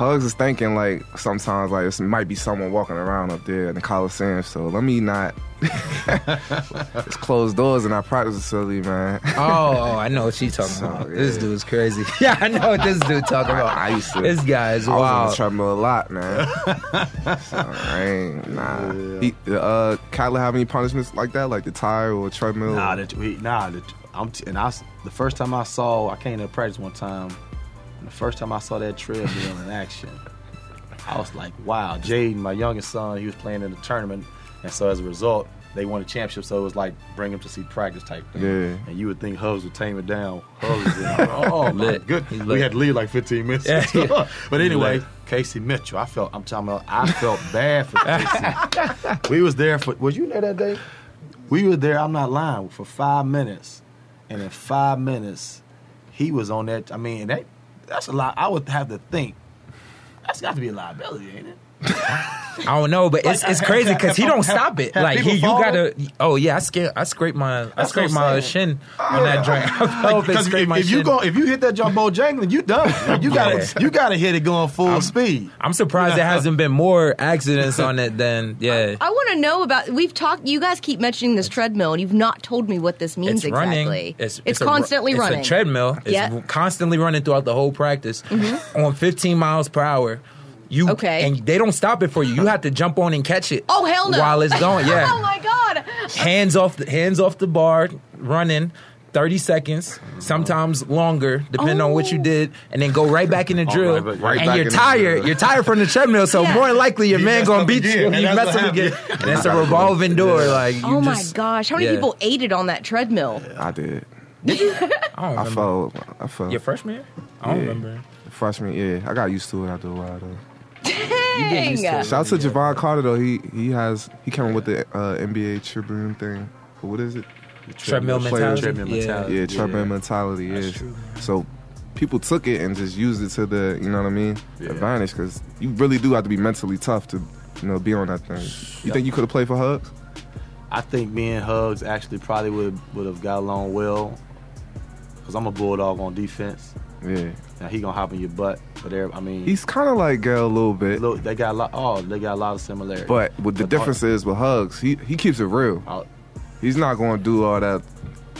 Huggs is thinking like sometimes like this might be someone walking around up there in the Coliseum, so let me not. it's closed doors in our practice facility, man. Oh, oh, I know what she's talking So, about. This yeah. dude's crazy. Yeah, I know what this dude talking about. I used to. This guy is I was on the treadmill a lot, man. so, I ain't, nah. He, uh, Kyler have any punishments like that, like the tire or treadmill? Nah, that we nah. That, I'm t- and I the first time I saw I came to practice one time, and the first time I saw that treadmill in action, I was like, wow. Jaden, my youngest son, he was playing in the tournament, and so as a result, they won a championship. So it was like bring him to see practice type thing. Yeah. And you would think Huggs would tame it down. Huggs, was in- oh my good. We had to leave like 15 minutes. Yeah, yeah. but anyway. Casey Mitchell, I felt I'm talking about I felt bad for Casey. we was there for was you there that day? We were there, I'm not lying, for five minutes. And in five minutes, he was on that. I mean, that that's a lot. I would have to think. That's got to be a liability, ain't it? I don't know, but it's Like, it's crazy because he don't have- stop it. Like he, you fall? gotta. Oh yeah, I scrape I scrape my I That's scrape I'm my saying. shin on that joint. I like Because if, my if you go, if you hit that jumbo jangling, you done. Like, you got to Yeah. you got to hit it going full I'm- speed. I'm surprised there hasn't been more accidents on it than yeah. I want to know about. We've talked. You guys keep mentioning this treadmill, and you've not told me what this means it's running. exactly. It's, a ru- constantly it's running. a treadmill. It's Yeah. Mm-hmm. constantly running throughout the whole practice on 15 miles per hour. You Okay. and they don't stop it for you. You have to jump on and catch it. Oh hell no! While it's going, yeah. oh my god! hands off the hands off the bar, running. 30 seconds, sometimes longer, depending on what you Oh. did, and then go right back in the drill. right right and you're tired. You're tired from the treadmill, so Yeah. more than likely your He man gonna beat again, you. and You that's mess what up again. And it's a revolving door. Like you Oh my just- gosh! How many yeah. people ate it on that treadmill? I did. I don't I remember. felt. I felt. Your freshman year? I don't Yeah. remember. Freshman, yeah. I got used to it after a while though. You get used to Dang. Shout out to Jevon Carter though. He he has he came up with the uh, NBA Tribune thing. What is it? Treadmill Players- mentality. treadmill Yeah. mentality. Yeah, treadmill mentality. That's Yeah. true. So people took it and just used it to the you know what I mean Yeah. advantage because you really do have to be mentally tough to you know be on that thing. You Yep. think you could have played for Huggs? I think me and Huggs actually probably would would have got along well. Cause I'm a bulldog on defense. Yeah. Now he gonna hop in your butt, but there, I mean, He's kind of like Gale a little bit. look, they got a lot. Oh, they got a lot of similarities. But what the But difference is with Huggs, he he keeps it real. uh, He's not going to do all that.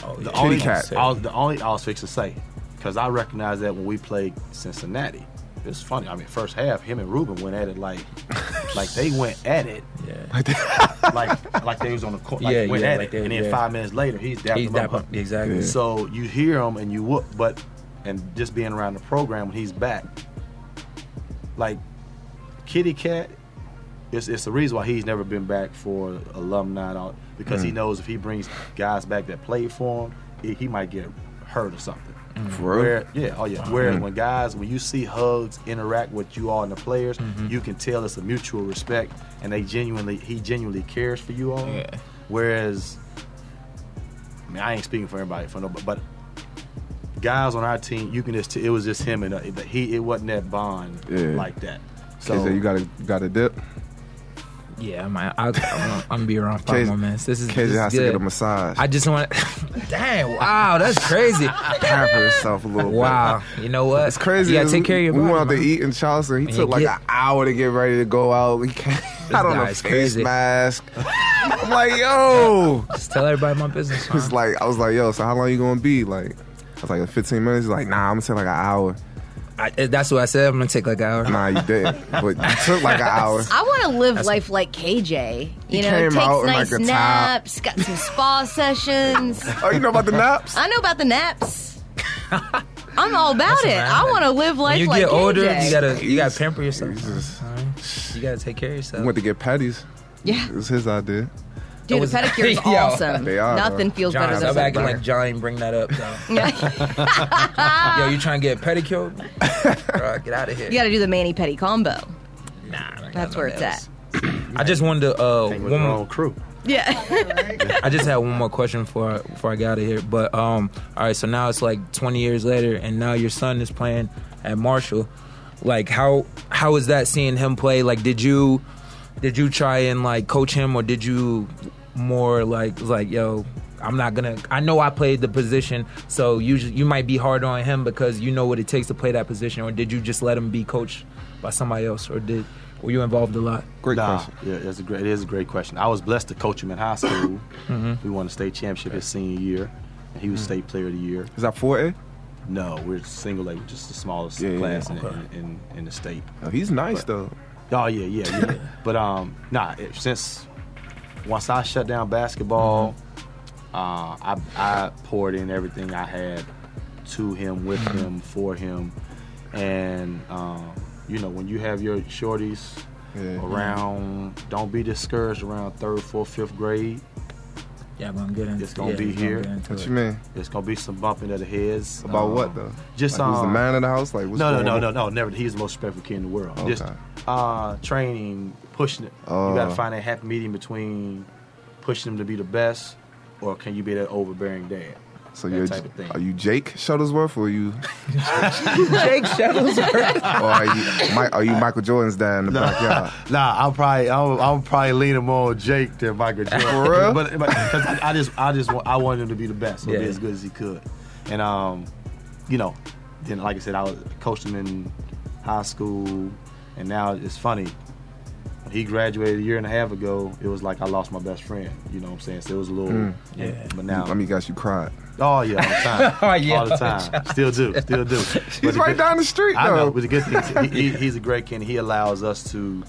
Oh, the yeah. only cat. I was, the only I was fixing to say, because I recognize that when we played Cincinnati, it's funny. I mean, first half, him and Ruben went at it like, like they went at it, Yeah. like like they was on the court, like Yeah, went yeah, at like it, they- and then yeah. five minutes later, he's dapped He's him up. exactly. Yeah. So you hear him and you whoop, but and just being around the program when he's back, like Kitty Cat, it's it's the reason why he's never been back for alumni and all, because he Mm. knows if he brings guys back that played for him, he, he might get hurt or something. For real? Where, yeah, oh yeah. Whereas Mm. when guys, when you see huggs interact with you all and the players, Mm-hmm. you can tell it's a mutual respect, and they genuinely, he genuinely cares for you all. Yeah. Whereas, I mean, I ain't speaking for everybody, for no, but, but guys on our team, you can just, it was just him and uh, he, it wasn't that bond Yeah. like that. So So you got to got a dip. Yeah, man. I, I'm, I'm gonna be around five KJ more minutes. This is, this KJ is has good. to get a massage. I just want. Dang! Wow, that's crazy. pamper himself a little bit. Wow. You know what? It's crazy. You take care of your we body. went out to eat in Charleston. He And took like get- an hour to get ready to go out. He came out on a guy's face crazy. mask. I'm like, yo. Just tell everybody my business. It's like I was like, yo. So how long you gonna be? Like, I was like, 15 minutes. He's like, nah, I'm gonna take like an hour. I, eh, that's what I said. I'm gonna take like an hour. Nah, you didn't. But you took like an hour. I want to live life like KJ. You He know, came takes out in, nice like, a top. naps, got some spa sessions. Oh, you know about the naps? I know about the naps. I'm all about Listen, it. man. I want to live life When you like get older, you gotta you gotta pamper yourself. Jesus. alright? You gotta take care of We yourself. went to get patties. yeah, It was his idea. Dude, was- the pedicure is awesome. They are, Nothing bro. feels John, better stop than acting that. like John bring that up. Yeah. Yo, you trying to get a pedicure? Bro, get out of here. you got to do the mani pedi combo. Nah, I ain't got That's where it's nails. at. I just wanted to. Uh, Came with one more- crew. Yeah. I just had one more question before before I get out of here. But um, all right, so now it's like 20 years later, and now your son is playing at Marshall. Like, how how is that seeing him play? Like, did you did you try and like coach him, or did you more like like yo? I'm not gonna. I know I played the position, so you you might be hard on him because you know what it takes to play that position. Or did you just let him be coached by somebody else, or did were you involved a lot? Great Nah, question. yeah, it's a great. It is a great question. I was blessed to coach him in high school. Mm-hmm. We won the state championship his senior year, and he was state player of the year. Is that 4A? No, we're single A, just the smallest Yeah, yeah, class in, okay. in, in, in the state. Oh, he's nice though. Oh yeah, yeah, yeah. but um, nah. It, since once I shut down basketball, uh, I I poured in everything I had to him, with him, for him, and um, you know when you have your shorties Yeah. around, don't be discouraged around third, fourth, fifth grade. Yeah, but I'm gonna get. It's gonna yeah, be we're gonna here. get What it. you mean? It's gonna be some bumping of the heads. About Um, what though? Just like, who's the um, man of the house? Like what's No, no, going no, on? no, no, never. He's the most respectful kid in the world. Just uh, training, pushing it. you Oh. got to find that happy medium between pushing them to be the best, or can you be that overbearing dad? So that you're type of thing. are you Jake Shuttlesworth or are you Jake Shuttlesworth. or are you Mi- are you Michael Jordan's dad in the backyard? Nah, I'm probably I'm, I'm probably leaning more on Jake than Michael Jordan. For real? but, but 'cause I, I just I just want, I wanted him to be the best, so Yeah. be as good as he could, and um, you know, then like I said, I was coached him in high school, and now it's funny. When he graduated a year and a half ago, it was like I lost my best friend. You know what I'm saying? So it was a little, Mm. Yeah. But now, Let me guess, you cried. oh yeah, all the time, Oh, yeah. all the time, still do, still do. He's the right good- down the street I though. know, but the good thing is he, he, he's a great kid. and He allows us to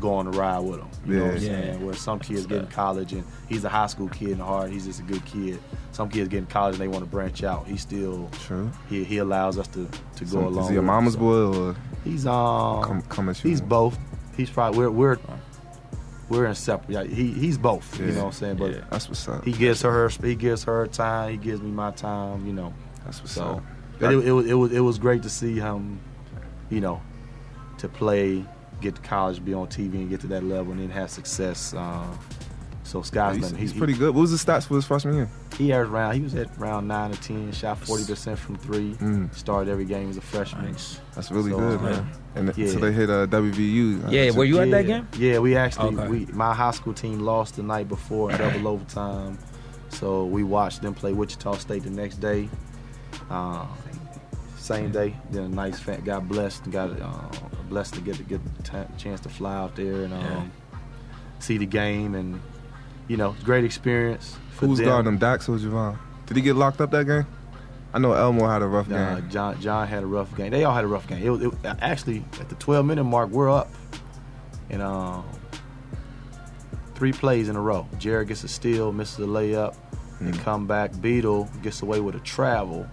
go on a ride with him. You know what I'm Yeah. saying? Where some kids get in college and he's a high school kid in the heart. He's just a good kid. Some kids get in college and they want to branch out. He still True. he, he allows us to to go So, along. is he a mama's him. boy or He's um come come at you? he's both. He's probably we're we're we're inseparable. Yeah, He he's both. You know what I'm saying? But Yeah. That's what's up. he gives her her he gives her her time. He gives me my time. You know. That's what's So, up. but it, it was it was it was great to see him, you know, to play, get to college, be on TV, and get to that level, and then have success. Uh, So sky's he's, he's He- pretty good. What was the stats for his freshman year? He averaged around. He was at around nine to ten. Shot forty percent from three. Mm. Started every game as a freshman. That's really So, good, uh, man. And yeah. so they hit uh, WVU. uh, Yeah, so- were you at that game? Yeah, we actually Okay. we my high school team lost the night before in double overtime, so we watched them play Wichita State the next day. Uh, same day, then a nice fan got blessed and got uh, blessed to get to get the ta- chance to fly out there and um, Yeah. see the game and you know great experience. Who's them. guarding him, Dax or Jevon? Did he get locked up that game? I know Elmore had a rough Uh, game. John John had a rough game. They all had a rough game. It was it, actually at the 12 minute mark. We're up, and um, three plays in a row. Jarrod gets a steal, misses a layup, and Mm. come back. Beetle gets away with a travel,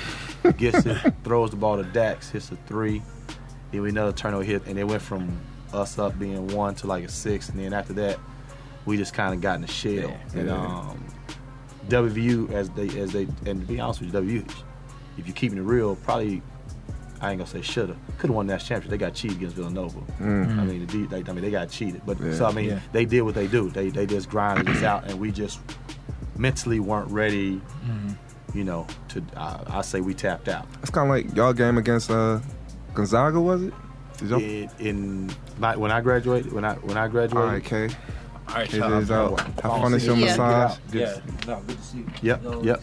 gets it, throws the ball to Dax, hits a three. Then we another turnover hit, and it went from us up being one to like a six, and then after that, we just kind of got in the shell. Yeah. And um, WVU as they as they and to be honest with you, WVU, if you're keeping it real, probably I ain't gonna say shoulda, could have won that championship. They got cheated against Villanova. Mm. I mean, the, D- they, I mean, they got cheated. But Yeah. so I mean, Yeah. they did what they do. They they just grinded us out, and we just mentally weren't ready. You know, to uh, I say we tapped out. It's kind of like y'all game against uh, Gonzaga, was it? Did y'all? In, in my, when I graduated, when I when I graduated, All right, Kay. All right, It is out. Have fun at your you. massage. Yeah, no, good to see you. Yep, yep.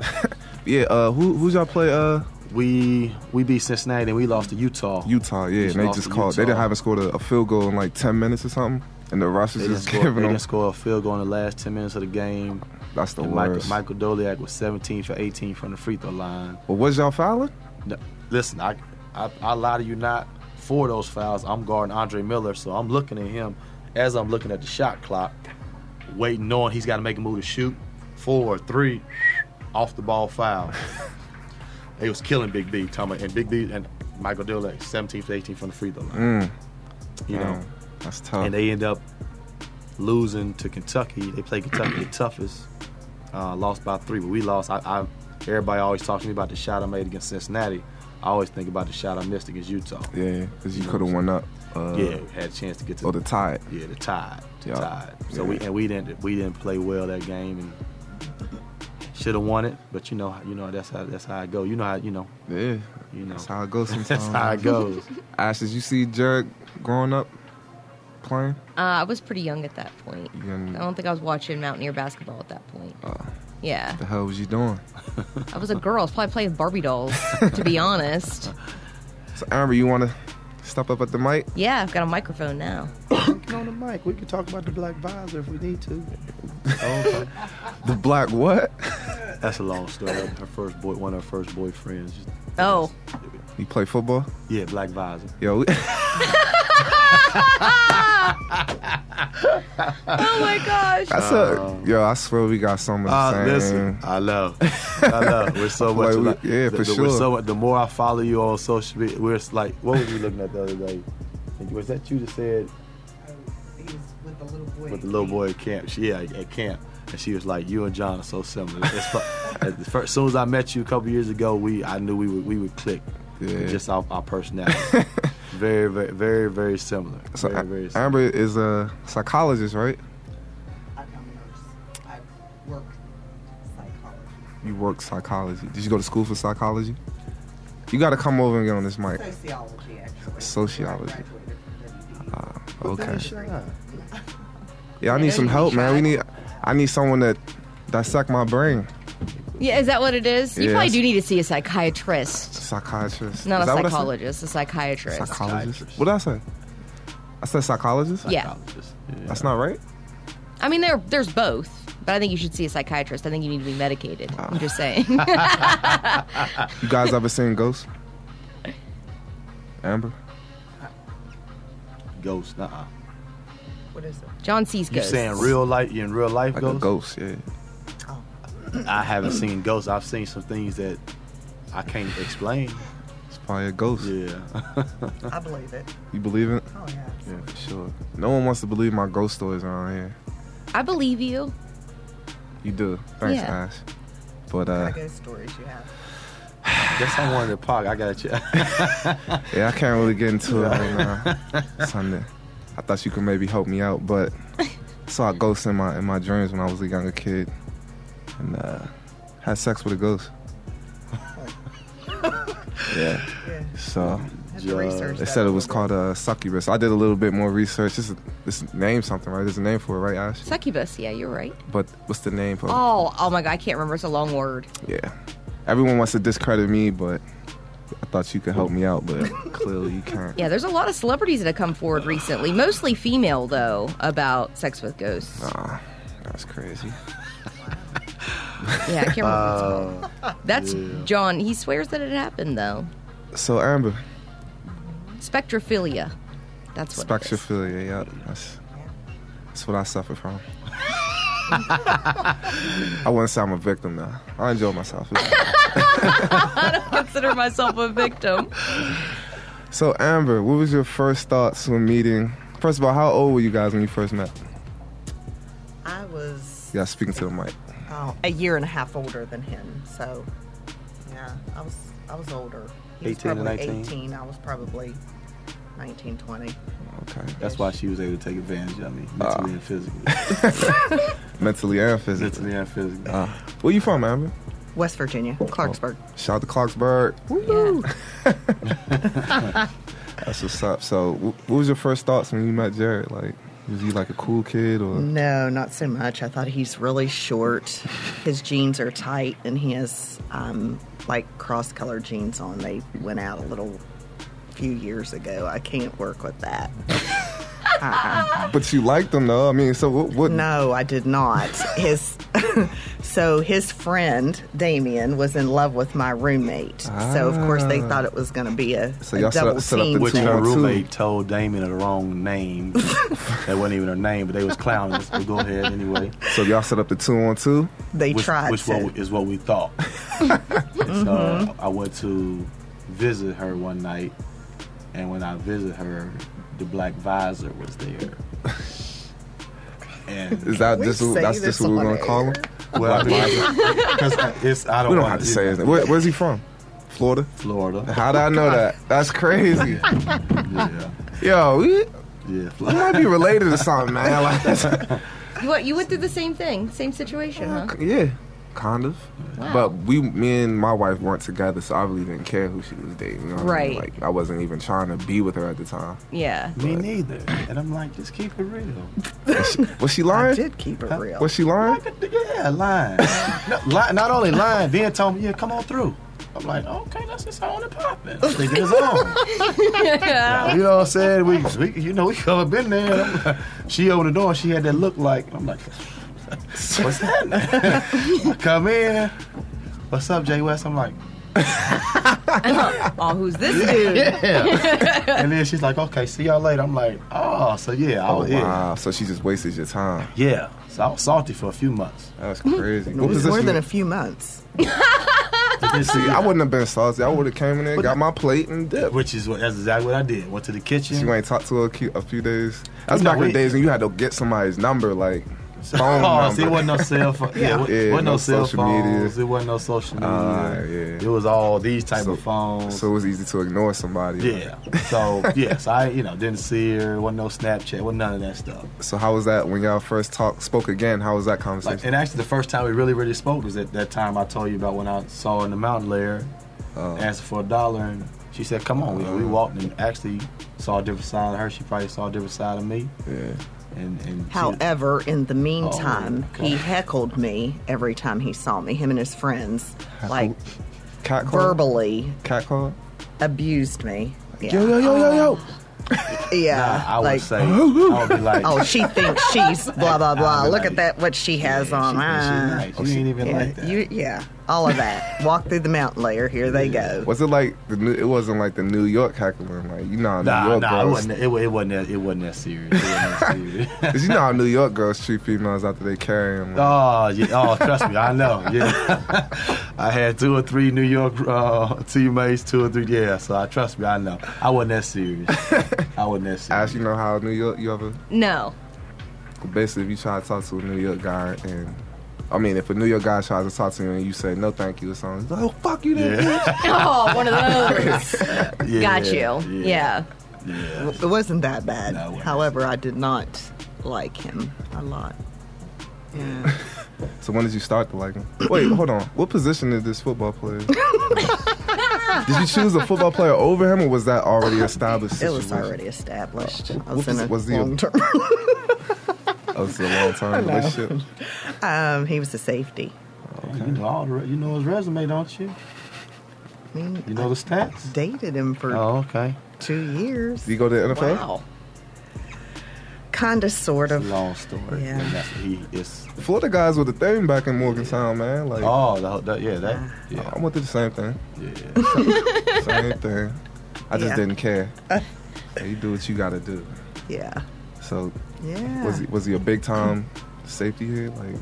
Yeah. Uh, who who's y'all play? Uh, We we beat Cincinnati and we lost to Utah. Utah. Yeah, and they just to called. They didn't haven't scored a, a field goal in like ten minutes or something, and the rush They is didn't, just score, they giving them. didn't score a field goal in the last 10 minutes of the game. That's the and Michael, worst. Michael Doleac was 17 for 18 from the free throw line. Well, was y'all fouling? No, listen, I, I I lie to you not. For those fouls, I'm guarding Andre Miller, so I'm looking at him as I'm looking at the shot clock, waiting, knowing he's got to make a move to shoot. Four, or three, off the ball foul. it was killing Big B, about, and Big B and Michael Doleac 17 for 18 from the free throw line. Mm, You know, damn, that's tough. and they end up losing to Kentucky. They played Kentucky the toughest. Uh, lost by three, but we lost. I, I everybody always talks to me about the shot I made against Cincinnati. I always think about the shot I missed against Utah. yeah, because you could have won up. Uh, yeah, had a chance to get to Or the tide. yeah the tide, the Yeah. tide. So Yeah. we and we didn't we didn't play well that game and should have won it. But you know you know that's how that's how I go. You know how you know Yeah, you know that's how it goes sometimes. that's how it goes. Ash, did you see Jarrod growing up playing? Uh, I was pretty young at that point. You didn't- I don't think I was watching Mountaineer basketball at that point. Uh, Yeah, the hell was you doing? I was a girl. I was probably playing Barbie dolls, to be honest. So Amber, you want to step up at the mic? Yeah, I've got a microphone now. On the mic. We can talk about the black visor if we need to. okay. The black what? That's a long story. Her first boy, one of her first boyfriends. Oh, You play football? Yeah, black visor. Yo, we, oh my gosh! I said, yo, I swear we got so much Uh, same. listen, I love, I love. We're so much Like, we- alike. yeah, the, for the, sure. We're so much, the more I follow you on social media, we're s- like, what was we looking at the other day? And Was that you that said He was with the little boy. with the little boy at camp? She, yeah, at camp. And she was like, "You and John are so similar." It's fu- at the first, as soon as I met you a couple years ago, we I knew we would we would click, Yeah. just our, our personality. very, very, very, very similar. So very, very similar. Amber is a psychologist, right? I'm a nurse. I work psychology. You work psychology. Did you go to school for psychology? You got to come over and get on this mic. Sociology, actually. Sociology. I graduated from WVU. Ah, okay. Yeah, I need some help, man. We need. I need someone that dissect my brain. Yeah, is that what it is? You Yeah, probably do need to see a psychiatrist, Psychiatrist. not Is a that what I said? psychologist. A psychiatrist. Psychologist. What did I say? I said psychologist. Yeah. Psychologist. Yeah. That's not right. I mean, there there's both, but I think you should see a psychiatrist. I think you need to be medicated. Ah. I'm just saying. You guys ever seen Ghost? Amber. Ghost. Nuh-uh. What is it? John sees You ghosts. saying real life? You In real life, Like a ghosts? ghost, yeah. I haven't seen ghosts. I've seen some things that I can't explain. It's probably a ghost. Yeah. I believe it. You believe it? Oh, yeah. Yeah, for sure. No one wants to believe my ghost stories around here. I believe you. You do. Thanks, Yeah. Ash. But What uh, kind of ghost stories you have? Guess I wanted to park. I got you. yeah, I can't really get into it right now. Sunday. I thought you could maybe help me out, but I saw a ghost in my in my dreams when I was a younger kid, and uh, had sex with a ghost. yeah. Yeah. So Had they said it was called a succubus. I did a little bit more research. This is this name something, right? There's a name for it, right, Ash? Succubus. Yeah, you're right. But what's the name for? Oh, oh my god, I can't remember. It's a long word. Yeah. Everyone wants to discredit me, but I thought you could help me out, but clearly you can't. Yeah, there's a lot of celebrities that have come forward recently, mostly female though, about sex with ghosts. Ah, that's crazy. Yeah, I can't remember. what it's Uh, called. That's John. He swears that it happened though. So Amber, Spectrophilia. That's what. it is. spectrophilia, yeah, that's that's what I suffer from. I wouldn't say I'm a victim now. I enjoy myself. I don't consider myself a victim. so Amber, what was your first thoughts when meeting? First of all, how old were you guys when you first met? I was Yeah, speaking to the mic. Oh, a year and a half older than him, so yeah, I was I was older. He 18 and probably 19? 18. I was probably 19, 20. Okay. That's why she was able to take advantage of me, Ah. mentally and physically. Mentally and physically. mentally and physically. Uh, where you from, Amber? West Virginia, Clarksburg. Shout out to Clarksburg. Woo! Yeah. That's what's up. So, what was your first thoughts when you met Jarrod? Like, was he like a cool kid or? No, not so much. I thought he's really short. His jeans are tight, and he has um, like cross-colored jeans on. They went out a little few years ago. I can't work with that. But you liked him though. I mean, so what? what No, I did not. His so his friend Damian was in love with my roommate. So of course they Ah. thought it was going to be a, So a y'all set up- double set up the team. Which two her on two. roommate told Damon the wrong name. that wasn't even her name, but they was clowning us. But go ahead anyway. So y'all set up the two on two. They which, tried which to. what we, is what we thought. So I went to visit her one night, and when I visited her, the black visor was there. And Is that just what- that's just what we're gonna call him? Air? well, because it's I don't, We don't have to say his name. Where, where's he from? Florida. Florida. How did I know that? That's crazy. Yeah, Yo, we, yeah. we might be related to something, man. Like, that's- You went, you went through the same thing, same situation, huh? yeah, kind of. Wow. But we, me and my wife weren't together, so I really didn't care who she was dating. You know what I mean? Right. Like, I wasn't even trying to be with her at the time. Yeah. Me neither. And I'm like, just keep it real. Was she I lying? did keep it real. Was she lying? Yeah, lying. no, li- not only lying, then told me, yeah, come on through. I'm like, okay, that's just how on and popping. Thinking it's on. you know what I'm saying? We, we you know, we come up in there. Like- she opened the door. She had that look like. I'm like, what's happening? Come in. What's up, Jay West? I'm like, Oh, who's this dude? yeah. and then she's like, okay, see y'all later. I'm like, oh, so yeah, I Oh was, yeah, wow! So she just wasted your time. yeah. So I was salty for a few months. That's crazy. it What was more than a few months. See, I wouldn't have been salty. I would have came in there, got my plate, and dipped. Which is what that's exactly what I did. Went to the kitchen. You ain't talked to her a, few- a few days. That's No, back in the days when you had to get somebody's number, like phone oh, number. it wasn't no cell phone. Yeah, Yeah. it Yeah, wasn't no, no cell social phones. media. It wasn't no social media. Ah, yeah. It was all these type So- of phones. so it was easy to ignore somebody. yeah. So yes, I you know didn't see her. It wasn't no Snapchat. wasn't none of that stuff. So how was that when y'all first talked, spoke again? How was that Like, conversation? and actually, the first time we really really spoke was at that time I told you about when I saw in the Mountainlair, Oh. asked for a dollar, and she said, "Come on." We, we Uh-huh. walked and actually saw a different side of her. She probably saw a different side of me. yeah. And and she- However, in the meantime, Oh, he heckled me every time he saw me. Him and his friends, like Cat verbally Cat call. abused me. Yeah, Yo yo yo yo yo. yeah. Uh, I would like, say, I would be like, oh, she thinks she's blah blah blah. Look like, at that, what she has yeah, on. she- she Ah. nice. You ain't even yeah, like that. you, yeah, all of that. Walk through the Mountainlair. Here they go. Was it like the new? It wasn't like the New York heckling. Like you know how New Nah, York nah, it girls. wasn't. It, it wasn't. That, it wasn't that serious. It wasn't that serious. Cause you know how New York girls treat females after they carry them. oh, yeah, oh, trust me, I know. Yeah, I had two or three New York uh, teammates, two or three. Yeah, so I trust me, I know. I wasn't that serious. I wasn't that serious. Ask you know how New York you ever No. basically if you try to talk to a New York guy and I mean if a New York guy tries to talk to you and you say no thank you or something, he's like, oh fuck you then. Yeah, Oh, one of those. yeah, Got you. Yeah. yeah. It wasn't that bad. No, wasn't. However, I did not like him a lot. Yeah. So when did you start to like him? Wait, hold on. What position did this football player? did you choose a football player over him, or was that already established? It was already established. I was was- in a was he a- long term. Oh, it's a long time relationship. um, he was a safety. You know all the, you know his resume, don't you? I mean, You know the stats. dated him for Oh, okay. two years. Did you go to the NFL? Wow. Kinda, sort It's a of. long story. Yeah. And that's he is. Florida guys were the thing back in Morgantown, man. Like, Oh, the, the, yeah, that. Yeah. I went through the same thing. yeah. Same thing. I just Yeah. didn't care. you do what you got to do. Yeah. So, Yeah. was he was he a big time safety here? Like It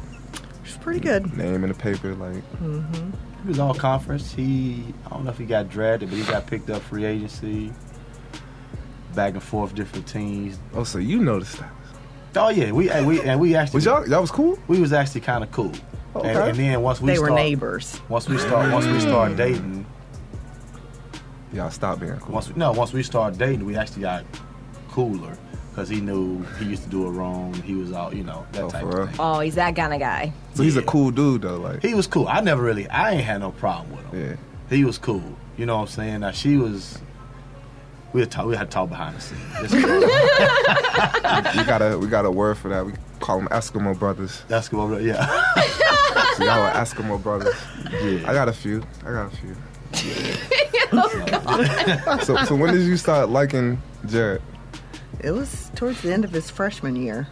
was pretty good. name in the paper? Like Mhm. He was all conference. He, I don't know if he got drafted, but he got picked up free agency. Back and forth, different teams. oh, so you noticed that? Oh yeah, we and we and we actually Was y'all y'all was cool? we was actually kind of cool. Okay. And, and then once we They were neighbors. once we start once we start dating, Y'all stop being cool. once we, no once we start dating, we actually got cooler because he knew he used to do it wrong. He was all, you know, that Oh, type for of real? thing. Oh, he's that kind of guy. so he's a cool dude though. Like He was cool. I never really, I ain't had no problem with him. yeah. He was cool. You know what I'm saying? Now she was. We had, talk, we had to talk behind the scenes. We got a we got a word for that. We call them Eskimo brothers. That's cool. Yeah. So y'all are Eskimo brothers. yeah. I got a few. I got a few. Oh, so so when did you start liking Jarrod? It was towards the end of his freshman year.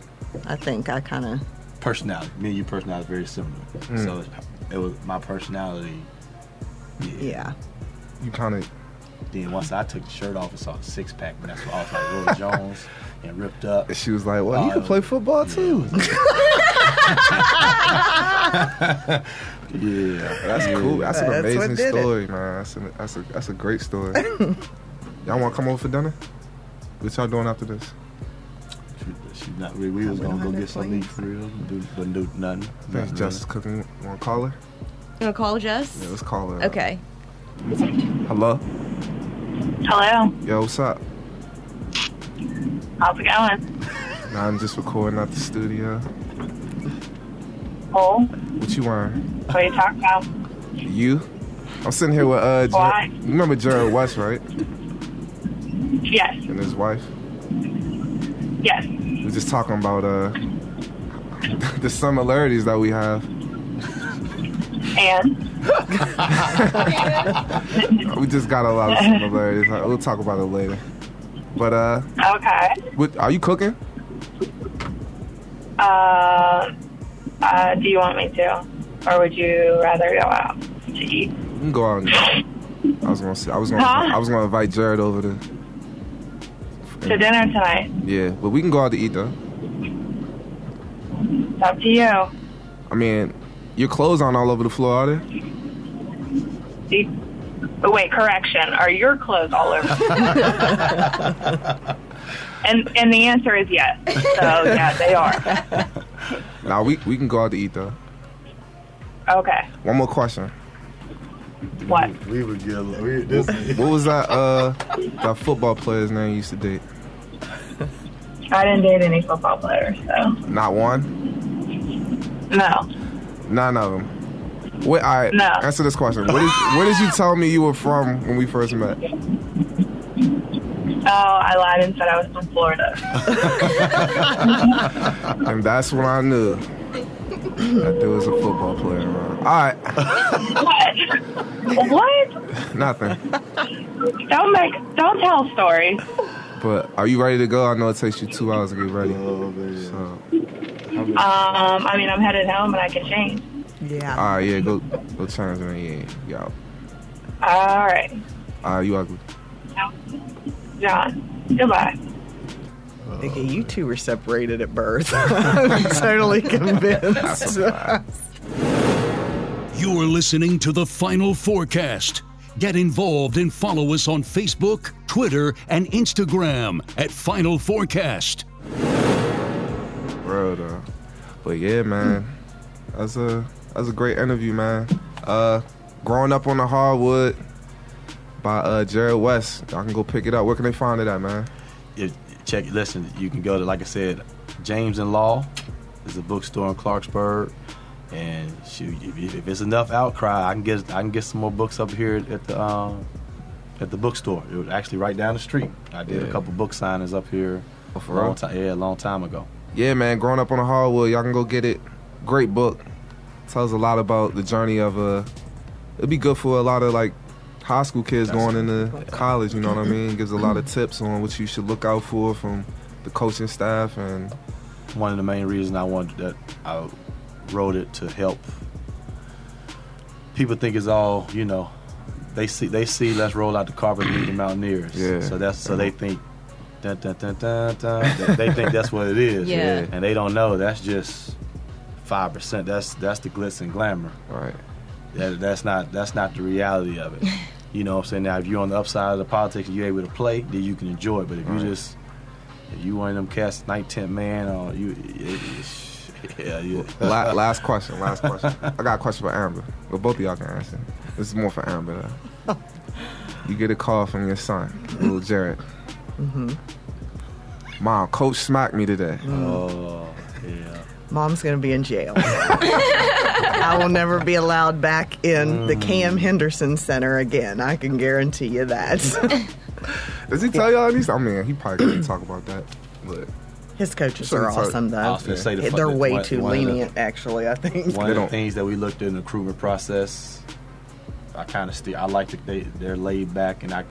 I think I kind of. personality. Me and your personality is very similar. Mm. So it was my personality. Yeah. Yeah. You kind of Then once I took the shirt off and saw the six pack, but that's when I was like Roy Jones and ripped up. And she was like, well, he can Uh, play football too. Yeah. That's cool. That's an That's amazing did it. story, man. That's a, that's a that's a great story. y'all want to come over for dinner? What y'all doing after this? She, she not really. We was gonna go get no something to eat plans. for real. Do, but do nothing. Thanks, Nothing Justice cooking. Want to call her? You want to call Jess? Yeah, let's call her. Okay. Hello. Hello. Yo, what's up? How's it going? Nah, I'm just recording at the studio. Oh, What you wearing? what are you talking about? You? I'm sitting here with uh. Jer- Why? you remember Jarrod West, right? Yes. And his wife. Yes. We're just talking about uh the similarities that we have. And We just got a lot of similarities. We'll talk about it later. But uh, okay. what, are you cooking? Uh, uh, do you want me to, or would you rather go out to eat? We can go out. And, I was gonna say, I was gonna Huh? I was gonna invite Jarrod over to. To dinner tonight. Yeah, but we can go out to eat though. It's up to you. I mean, your clothes aren't all over the floor, are they? You- wait, correction. Are your clothes all over? and and the answer is yes. So yeah, they are. Nah, we we can go out to eat though. Okay. One more question. What? We would get. a- We, this, What was that uh that football player's name you used to date? I didn't date any football players, so Not one. no. None of them. Wait, all right. No. Answer this question. Where did, where did you tell me you were from when we first met? Oh, I lied and said I was from Florida. And that's when I knew that there was a football player around. All right, What? what? nothing. Don't make, don't tell stories. But are you ready to go? I know it takes you two hours to get ready. oh man. So, Um, I mean, I'm headed home and I can change. Yeah. all right, yeah, go go change and then yeah, you out. All right, All right, you ugly. John. Goodbye. Okay, you two were separated at birth. I'm totally convinced. You're listening to the Final Forecast. Get involved and follow us on Facebook, Twitter, and Instagram at Final Forecast. Bro, though. But yeah, man, that's a that's a great interview, man. Uh, growing up on the hardwood by uh Jarrod West. Y'all can go pick it up. Where can they find it at, man? If, check. Listen, you can go to like I said, James and Law is a bookstore in Clarksburg. And shoot, if, if it's enough outcry, I can get I can get some more books up here at the um, at the bookstore. It was actually right down the street. I did a couple book signings up here. Oh, for a long time, yeah, a long time ago. Yeah, man, growing up on the hardwood, y'all can go get it. Great book. Tells a lot about the journey of uh it'd be good for a lot of like high school kids That's- going into college, you know what I mean? Gives a lot of tips on what you should look out for from the coaching staff and one of the main reasons I wanted that I wrote it to help people think it's all you know they see they see let's roll out the carpet and meet the Mountaineers Yeah. so that's so they think dun, dun, dun, dun, dun. They- they think that's what it is Yeah. and they don't know that's just five percent that's that's the glitz and glamour right. that, that's not that's not the reality of it you know what I'm saying now if you're on the upside of the politics and you're able to play then you can enjoy it but if you just if you one of them cats night tent man or you yeah, yeah. La- last question, last question. I got a question for Amber. Well, both of y'all can answer. This is more for Amber though. You get a call from your son, little Jarrod. Mm-hmm. Mom, coach smacked me today. Oh, yeah. Mom's going to be in jail. I will never be allowed back in the Cam Henderson Center again. I can guarantee you that. Does he tell y'all these? I mean, he probably couldn't talk about that. But His coaches Shouldn't are talk- awesome, though. I was gonna say the They're the- way one- too one of the- lenient, actually. I think. One They of the don't- things that we looked at in the recruitment process, I kind of still I like that they they're laid back, and I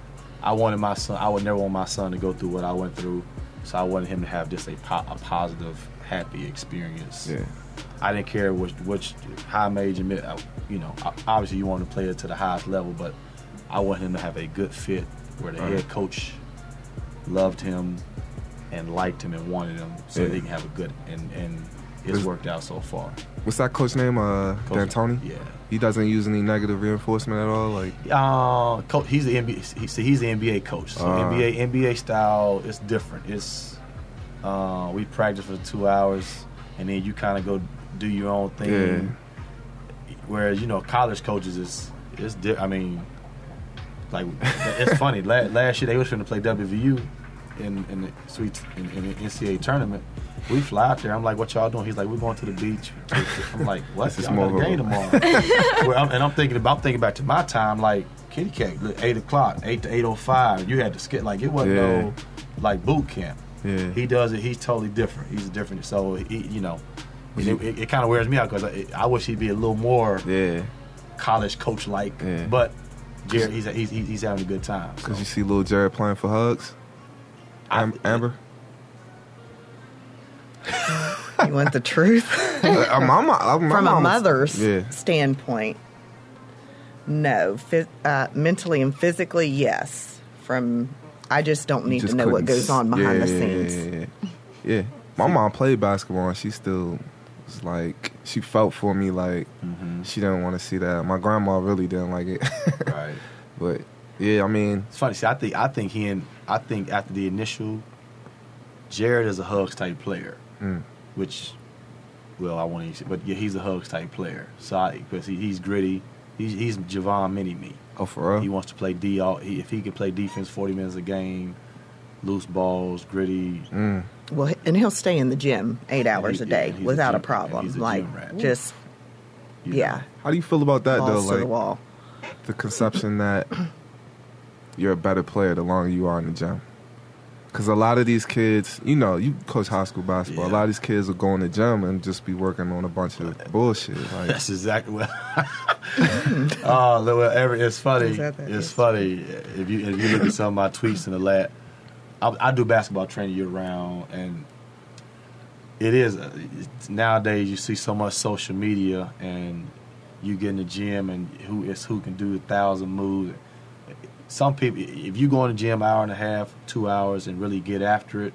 I wanted my son. I would never want my son to go through what I went through, so I wanted him to have just a, po- a positive, happy experience. yeah, I didn't care which which high major, mid, uh, you know. Obviously, you want to play it to the highest level, but I want him to have a good fit where the Right. head coach loved him and liked him and wanted him, so Yeah. they can have a good and and it's worked out so far. what's that coach name? Uh, Coach- D'Antoni. Yeah. He doesn't use any negative reinforcement at all. Like, Uh, coach, he's the NBA. He, see, he's the NBA coach. So Ah. NBA NBA style is different. It's uh, we practice for two hours, and then you kind of go do your own thing. Whereas you know college coaches is is di- I mean, like it's funny. La- last year they was trying to play WVU in in the sweet in, in the NCAA tournament. We fly out there. I'm like, "What y'all doing?" He's like, "We're going to the beach." I'm like, "What? Y'all got a game tomorrow." well, I'm, and I'm thinking about thinking back to my time, like kitty cat, eight o'clock, eight to eight o five. You had to skip like it wasn't Yeah. no like boot camp. yeah, He does it. He's totally different. He's different. So he, you know, it, it, it kind of wears me out because I, I wish he'd be a little more yeah. college coach like. Yeah. But Jarrod, he's, he's he's having a good time. So. Cause you see little Jarrod playing for huggs. Am- Amber. You want the truth? Uh, my, my, uh, my From a mother's Yeah. standpoint, no. Phys- uh, mentally and physically, yes. From I just don't need to know what goes on behind yeah, the scenes. Yeah, yeah, yeah. Yeah. My mom played basketball and she still was like she felt for me like Mhm. she didn't want to see that. My grandma really didn't like it. Right. but yeah, I mean, It's funny. See, I think I think he and I think after the initial, Jarrod is a huggs type player, mm, which, well, I want to, but yeah, he's a huggs type player. So I because he, he's gritty. He's he's Jevon Mini me. oh for real. He wants to play D. All, he, if he can play defense forty minutes a game, loose balls, gritty. Mm, Well, and he'll stay in the gym eight hours He- a day yeah, he's a without a, problem. he's a like gym rat. just you know. yeah, how do you feel about that balls though? to the Like wall. the conception that you're a better player the longer you are in the gym. Because a lot of these kids, you know, you coach high school basketball. A lot of these kids will go in the gym and just be working on a bunch of bullshit. Like, That's exactly what. oh, look, well, every, it's funny. Is that that It's is? funny if you if you look at some of my tweets in the lab. I, I do basketball training year round, and it is uh, it's- nowadays you see so much social media, and you get in the gym, and who is who can do a thousand moves. Some people, if you go in the gym hour and a half, two hours, and really get after it,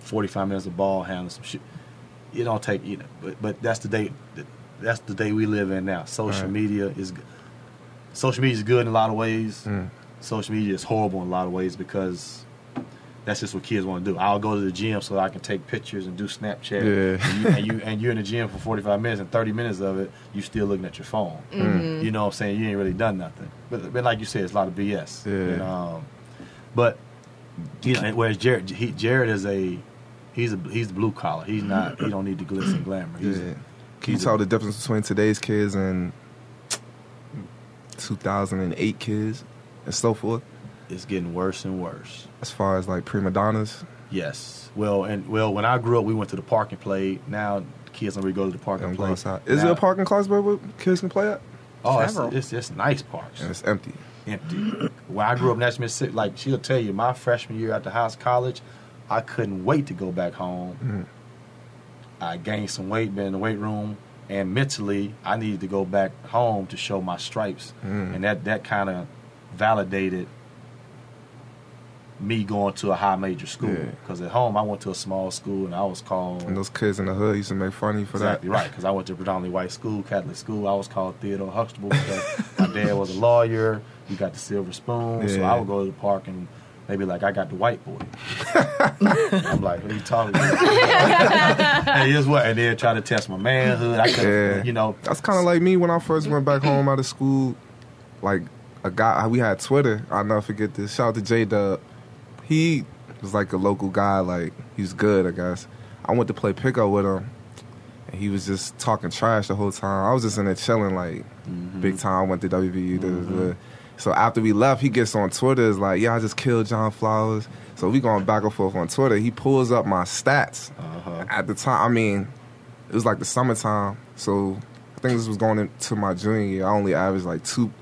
forty five minutes of ball handling some shit it don't take you know but but that's the day that's the day we live in now social Right. media is social media is good in a lot of ways Mm. social media is horrible in a lot of ways because that's just what kids want to do i'll go to the gym so i can take pictures and do snapchat Yeah. and, you, and you and you're in the gym for 45 minutes and 30 minutes of it you're still looking at your phone you know what i'm saying you ain't really done nothing but, but like you said it's a lot of bs Yeah. and, um, but you know whereas jarrod he, jarrod is a He's a he's blue collar. He's not. He don't need the glitz and glamour. He's, Yeah. Can you he's a- tell the difference between today's kids and 2008 kids and so forth? It's getting worse and worse. As far as like prima donnas, Yes. Well, and well, when I grew up, we went to the park and played. Now kids don't really go to the park and and play. outside. Is Now- there a park in Clarksburg where kids can play at? Oh, it's, Several. it's it's nice parks. And it's empty. empty. when I grew up in Nashville, Mississippi, like she'll tell you, my freshman year at the house college, I couldn't wait to go back home. Mhm. I gained some weight, been in the weight room, and mentally, I needed to go back home to show my stripes, Mm. and that that kind of validated me going to a high major school. Yeah. Because at home, I went to a small school, and I was called. And those kids in the hood used to make fun of you for that. Exactly that. right, because I went to a predominantly white school, Catholic school. I was called Theodore Huxtable because my dad was a lawyer. You got the silver spoon, so I would go to the park and maybe like I got the white boy. I'm like, what are you talking about? and here's what, and then try to test my manhood. I could, Yeah. you know, That's kind of like me when I first went back home out of school. Like a guy, we had Twitter. I'll never forget this. Shout out to J Dub. He was like a local guy. Like he's good, I guess. I went to play pickup with him, and he was just talking trash the whole time. I was just in there chilling, like big time. I went to WVU. da. So after we left, he gets on Twitter. Is like, yeah, I just killed John Flowers. So we going back and forth on Twitter. He pulls up my stats. uh-huh. At the time, I mean, it was like the summertime. So I think this was going into my junior year. I only averaged like two,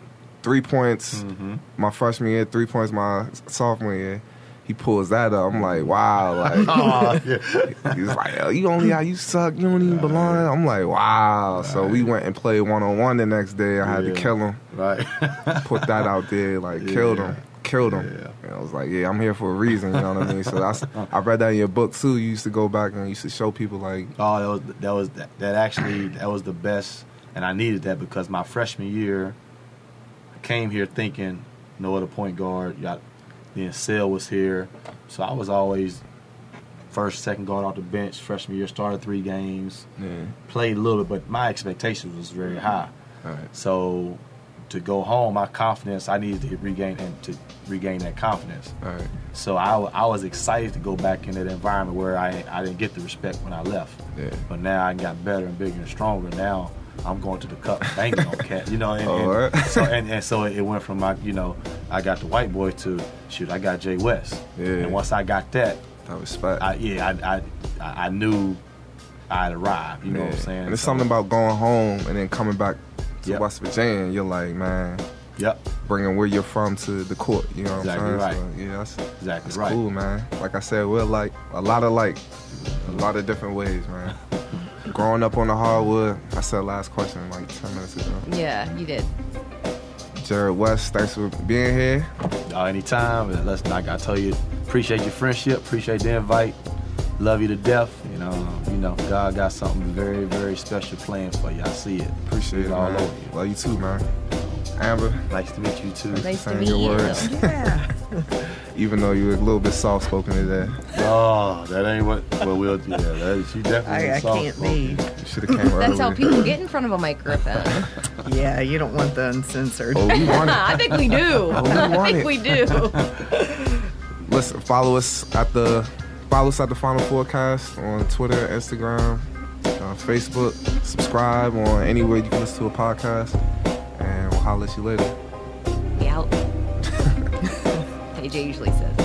three points Mm-hmm. my freshman year, three points my sophomore year. He pulls that up. I'm like, wow. Like Oh, yeah. he's like, Yo, you only how you suck. You don't even belong. I'm like, wow. So we went and played one on one the next day. I had Yeah. to kill him. right. Put that out there. Like killed him. Killed him. Yeah. And I was like, yeah, I'm here for a reason. You know what I mean? So that's I read that in your book too. You used to go back and you used to show people like, Oh, that was that was that, that actually that was the best, and I needed that because my freshman year, I came here thinking no other point guard. Got then Sale was here, so I was always first, second guard off the bench. Freshman year, started three games, yeah, played a little bit, but my expectations was very high. all right, So to go home, my confidence, I needed to regain and to regain that confidence. all right, So I, I was excited to go back in that environment where I, I didn't get the respect when I left. yeah. But now I got better and bigger and stronger. Now I'm going to the cup banging on cat, you know. And, and so and, and so it went from my, you know, I got the white boy to shoot. I got Jay West. Yeah. And once I got that, That respect. I yeah, I I, I knew I'd arrived. You know what I'm saying? And it's So- something about going home and then coming back to Yep. West Virginia. And you're like, man, Yep. bringing where you're from to the court. You know what Exactly I'm saying? right. So, yeah, that's, Exactly that's right. cool, man. Like I said, we're like a lot of like a lot of different ways, man. Growing up on the hardwood, I said last question like 10 minutes ago. Yeah, you did. Jarrod West, thanks for being here. Uh, anytime. Let's like I tell you, appreciate your friendship, appreciate the invite, love you to death. You know, you know, God got something very, very special planned for you. I see it. Appreciate It's it, all man. over you. Love you too, man. Amber, Nice to meet you too. Nice to meet your you. words. Yeah. even though you were a little bit soft spoken today, Oh, that ain't what. Well, we'll yeah. That is, you definitely. I, I soft can't spoken. be. you should have came earlier. That's how people get in front of a microphone. Yeah, you don't want the uncensored. Oh, we want it. I think we do. Oh, we I want think it. we do. Listen, follow us at the follow us at the Final Forecast on Twitter, Instagram, uh, Facebook. Subscribe on anywhere you can listen to a podcast, and we'll holler at you later. Be out. AJ usually says.